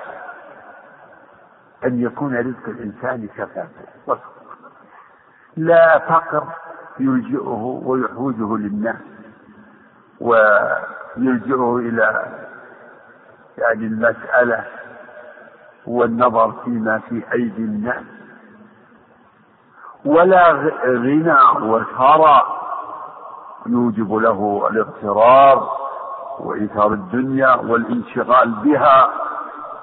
أن يكون رزق الإنسان كفافا لا فقر يلجئه ويحوجه للناس ويلجئه إلى يعني المسألة والنظر فيما في أيدي الناس. ولا غنى وثراء يوجب له الاغترار وإيثار الدنيا والانشغال بها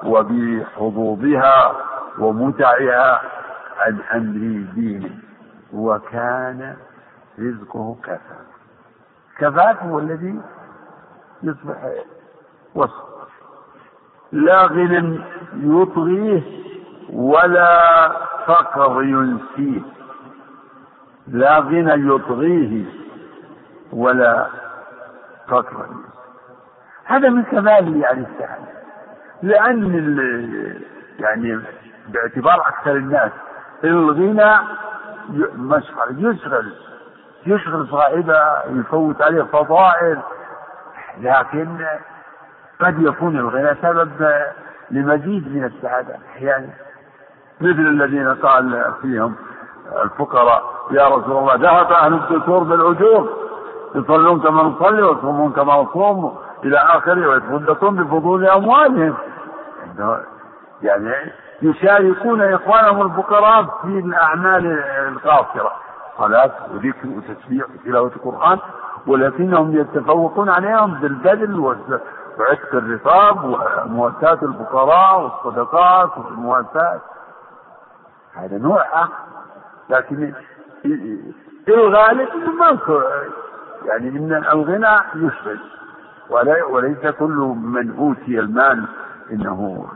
وبحظوظها ومتعها عن أمر دينه. وكان رزقه كفاف كفاف هو الذي يصبح وسط. لا غنى يطغيه ولا فقر ينسيه. لا غنى يطغيه ولا فقر ينسيه. هذا من كمال يعني السعادة لأن يعني باعتبار أكثر الناس الغنى مشغل يشغل يشغل صاحبه يفوت عليه فضائل. لكن قد يكون الغنى سبب لمزيد من السعادة. أحيانا مثل الذين قال فيهم الفقراء يا رسول الله ذهب أهل الدثور بالأجور يصلون كما نصلي ويصومون كما نصوم إلى آخره ويتصدقون بفضول أموالهم. يعني يشاركون إخوانهم الفقراء في الأعمال القاصرة. صلاة وذكر وتسبيح وتلاوة القرآن ولكنهم يتفوقون عليهم بالبذل وعتق الرقاب ومواساة الفقراء والصدقات والمواساة. هذا نوع آخر. لكن في الغالب ما يعني إن الغنى يشغل. وليس كل من أوتي المال إنه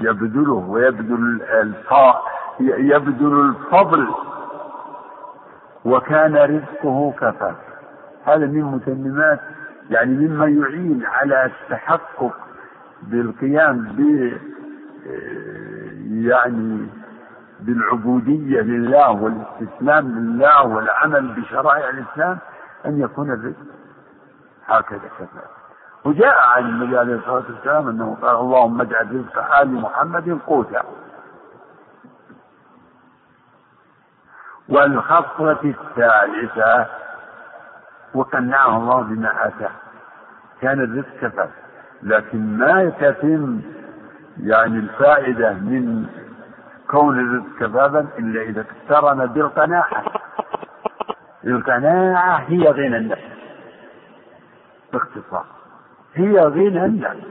يبذله ويبذل يبذل الفضل. وكان رزقه كفاف هذا من متممات يعني مما يعين على التحقق بالقيام ب يعني بالعبودية لله والاستسلام لله والعمل بشرائع الإسلام أن يكون الرزق هكذا كفاف وجاء عن النبي عليه الصلاة والسلام أنه قال اللهم اجعل رزق آل محمد قوتا والخصلة الثالثة وقنعه الله بما آتاه. كان الرزق كفاف لكن ما يتم يعني الفائدة من كون الرزق كفافا إلا إذا اقترن بالقناعة. القناعة هي غنى النفس. باختصار. هي غنى النفس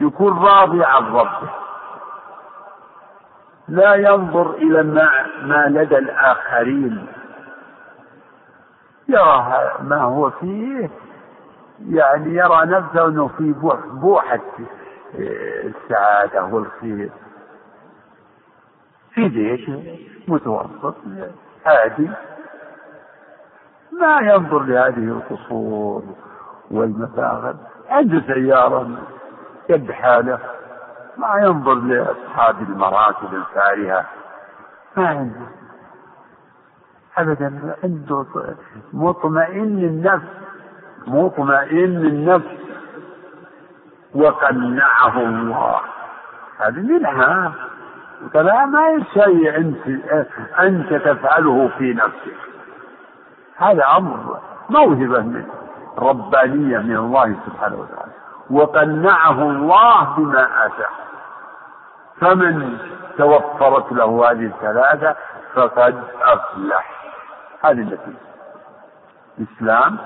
يكون راضي عن ربه. لا ينظر إلى ما, ما لدى الآخرين. يرى ما هو فيه يعني يرى نفسه أنه في بوحة السعادة والخير. في جيش متوسط عادي. ما ينظر لهذه القصور والمفاخر عنده سيارة قد حالة. ما ينظر لأصحاب المراكب الفارهة. ما عنده أبدا عنده مطمئن النفس مطمئن النفس وقنعه الله. هذه منها فلا ما شيء أنت أنت تفعله في نفسك. هذا أمر موهبة من ربانية من الله سبحانه وتعالى. وقنعه الله بما آتاه. فمن توفرت له هذه الثلاثة فقد أفلح. هذه النتيجة إسلام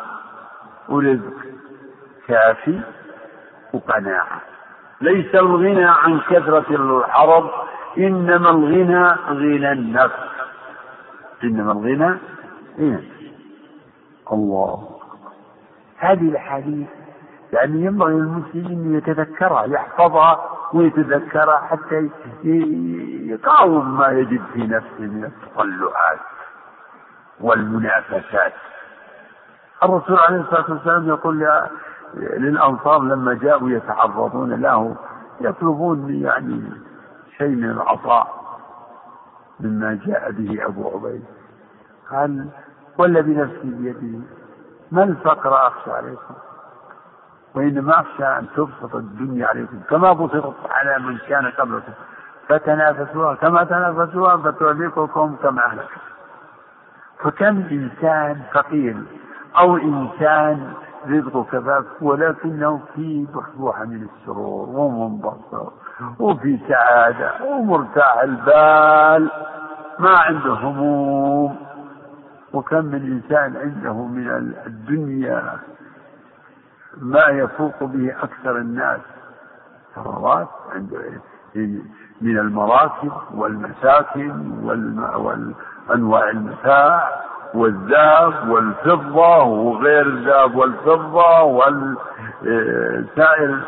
ورزق كافي وقناعة. ليس الغنى عن كثرة العرض إنما الغنى غنى النفس. إنما الغنى غنى. الله. هذه الأحاديث يعني ينبغي للمسلم أن يتذكرها يحفظها ويتذكرها حتى يقاوم ما يجد في نفسه من التطلعات والمنافسات. الرسول عليه الصلاة والسلام يقول للأنصار لما جاءوا يتعرضون له يطلبون يعني شيء من العطاء مما جاء به أبو عبيد. قال والذي نفسي بيده ما الفقر أخشى عليكم؟ وإنما أخشى أن تبسط الدنيا عليكم كما بسطت على من كان قبلكم. فتنافسوها كما تنافسوها فتهلككم كما أهلكت. فكم إنسان فقير أو إنسان رزقه كفاف ولكنه في بحبوحة من السرور ومنبسط وفي سعادة ومرتاح البال ما عنده هموم. وكم من إنسان عنده من الدنيا ما يفوق به أكثر الناس ثروات من المراكب والمساكن والأنواع المتاع والذهب والفضة وغير الذهب والفضة والسائر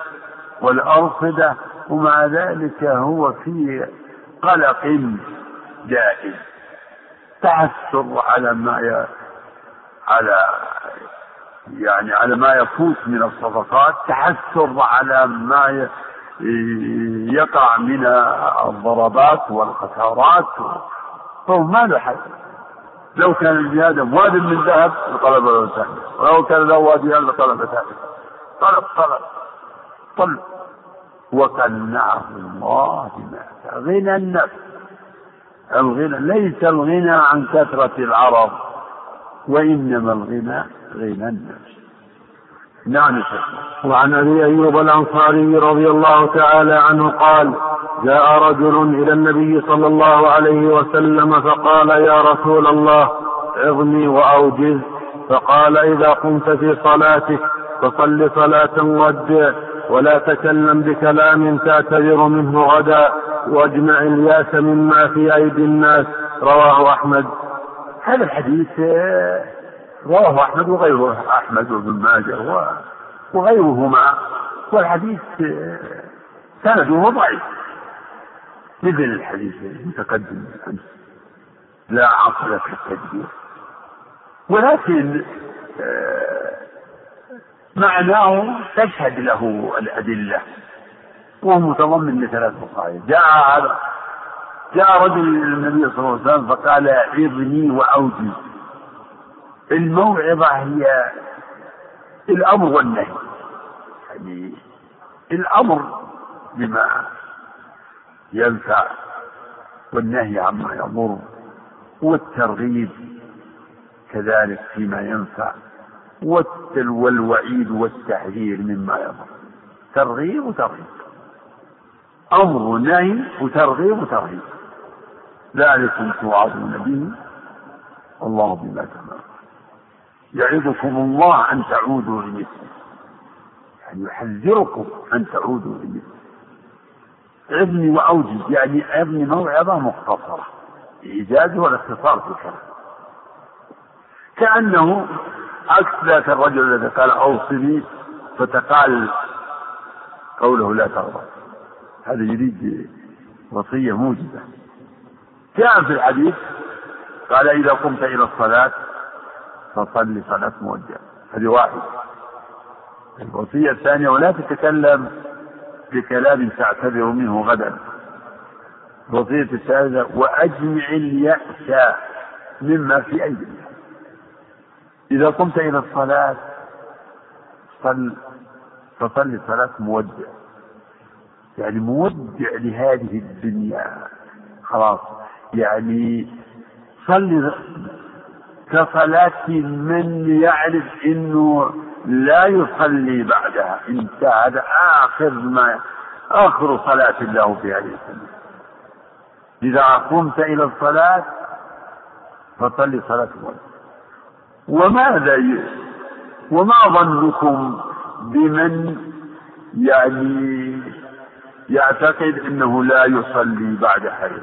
والأرصدة ومع ذلك هو في قلق دائم. تحسر على ما. على يعني على ما يفوت من الصدقات تحسر على ما يقع من الضربات والخسارات. فهو ما له حد لو كان لآدم واد من ذهب لطلب ثاني ولو كان له واديان لطلب ثاني طلب طلب. طلب. وقنعه الله بما غنى النفس. الغنى ليس الغنى عن كثرة العرض وإنما الغنى غنى النفس. نعم وعن أبي أيوب الأنصاري رضي الله تعالى عنه قال جاء رجل إلى النبي صلى الله عليه وسلم فقال يا رسول الله عظني وأوجز. فقال إذا قمت في صلاتك فصل صلاة ودع ولا تكلم بكلام تعتذر منه غدا واجمع الياس مما في أيدي الناس. رواه أحمد. هذا الحديث رواه أحمد وغيره أحمد وابن ماجه وغيرهما. والحديث سنده ضعيف. مثل الحديث المتقدم. لا عقل في التدبير. ولكن معناه تشهد له الأدلة. وهو متضمن لثلاث مصائب جاء جاء رجل إلى النبي صلى الله عليه وسلم فقال عظني وأوجز. الموعظة هي الأمر والنهي. يعني الأمر بما ينفع والنهي عما يضر والترغيب كذلك فيما ينفع. والوعيد والتحذير مما يضر ترغيب وترهيب. أمر ونهي وترغيب وترهيب. ذلكم توعظون به الله بما تعملون. يعظكم الله أن تعودوا لمثله. يعني يحذركم أن تعودوا لمثله. ابني وأوجز يعني ابني موعظة مختصرة. إيجاز والاختصار في الكلام. كأنه عكس ذاك الرجل الذي قال أوصني فتقال قوله لا تغضب. هذا يريد وصية موجزة. جاء في الحديث قال إذا قمت إلى الصلاة فصل صلاة مودع هذه واحدة. الوصية الثانية ولا تتكلم بكلام تعتذر منه غدا. الوصية الثالثة وأجمع اليأس مما في أيدي إذا قمت إلى الصلاة صل فصل صلاة مودع. يعني مودع لهذه الدنيا. خلاص. يعني صل كصلاة من يعرف إنه لا يصلي بعدها. انتهى هذا آخر ما آخر صلاة له في هذه السنة إذا قمت إلى الصلاة فصلي صلاة الوجه وماذا وما ظنكم بمن يعني يعتقد أنه لا يصلي بعد الصلاة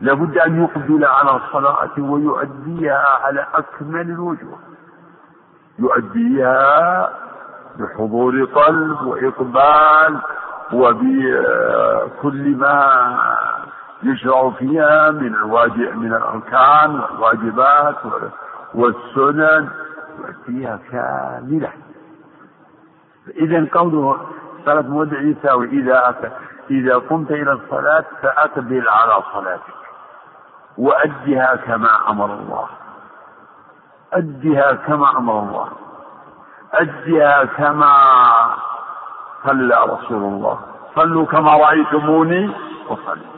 لابد أن يقبل على الصلاة ويؤديها على أكمل الوجوه. يؤديها بحضور قلب وإقبال وبكل ما يشرع فيها من الواجب من الأركان والواجبات والسنن يؤديها كاملة. إذا قوله صلاة مودع يساوي إذا إذا قمت إلى الصلاة فأقبل على صلاتك وأدها كما أمر الله. أدها كما أمر الله. أدها كما صلى رسول الله. صلوا كما رأيتموني وصلوا.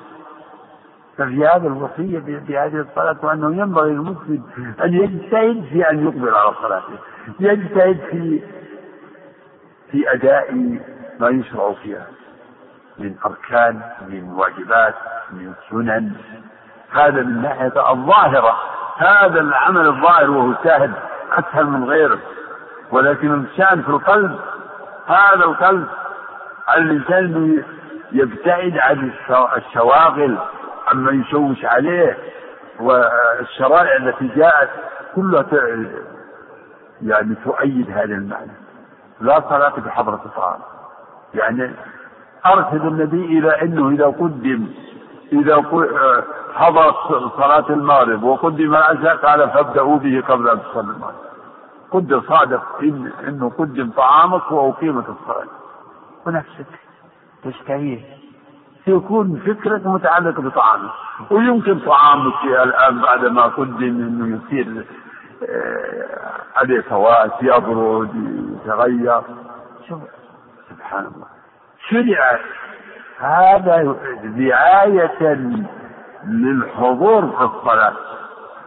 ففي هذا الوصية بهذه الصلاة وأنه ينبغي للمسلم أن يجتهد في أن يقبل على صلاته يجتهد في في أداء ما يشرع فيها من أركان من واجبات من سنن. هذا من ناحية الظاهرة هذا العمل الظاهر وهو سهل أسهل من غيره. ولكن الشان في القلب هذا القلب الإنسان يبتعد عن الشواغل عما يشوش عليه والشرائع التي جاءت كلها يعني تؤيد هذا المعنى. لا صلاة بحضرة الطعام. يعني أرشد النبي إلى أنه إذا قدم إذا حضر صلاة المغرب وقدم العشاء قال فابدأوا به قبل أن تصلي المغرب. قدر صادق إن أنه قدم طعامك وأقيمت الصلاة. ونفسك تشتهيه. يكون فكرك متعلقة بطعامك ويمكن طعامك الآن بعد ما قدم أنه يصير آه، عليه فوات يبرد يتغير. شوف سبحان الله شرع هذا رعاية للحضور في الصلاة.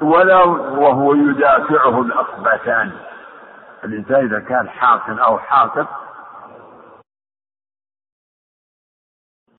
ولا وهو يدافعه الأخبثان. الإنسان إذا كان حاقن أو حاقد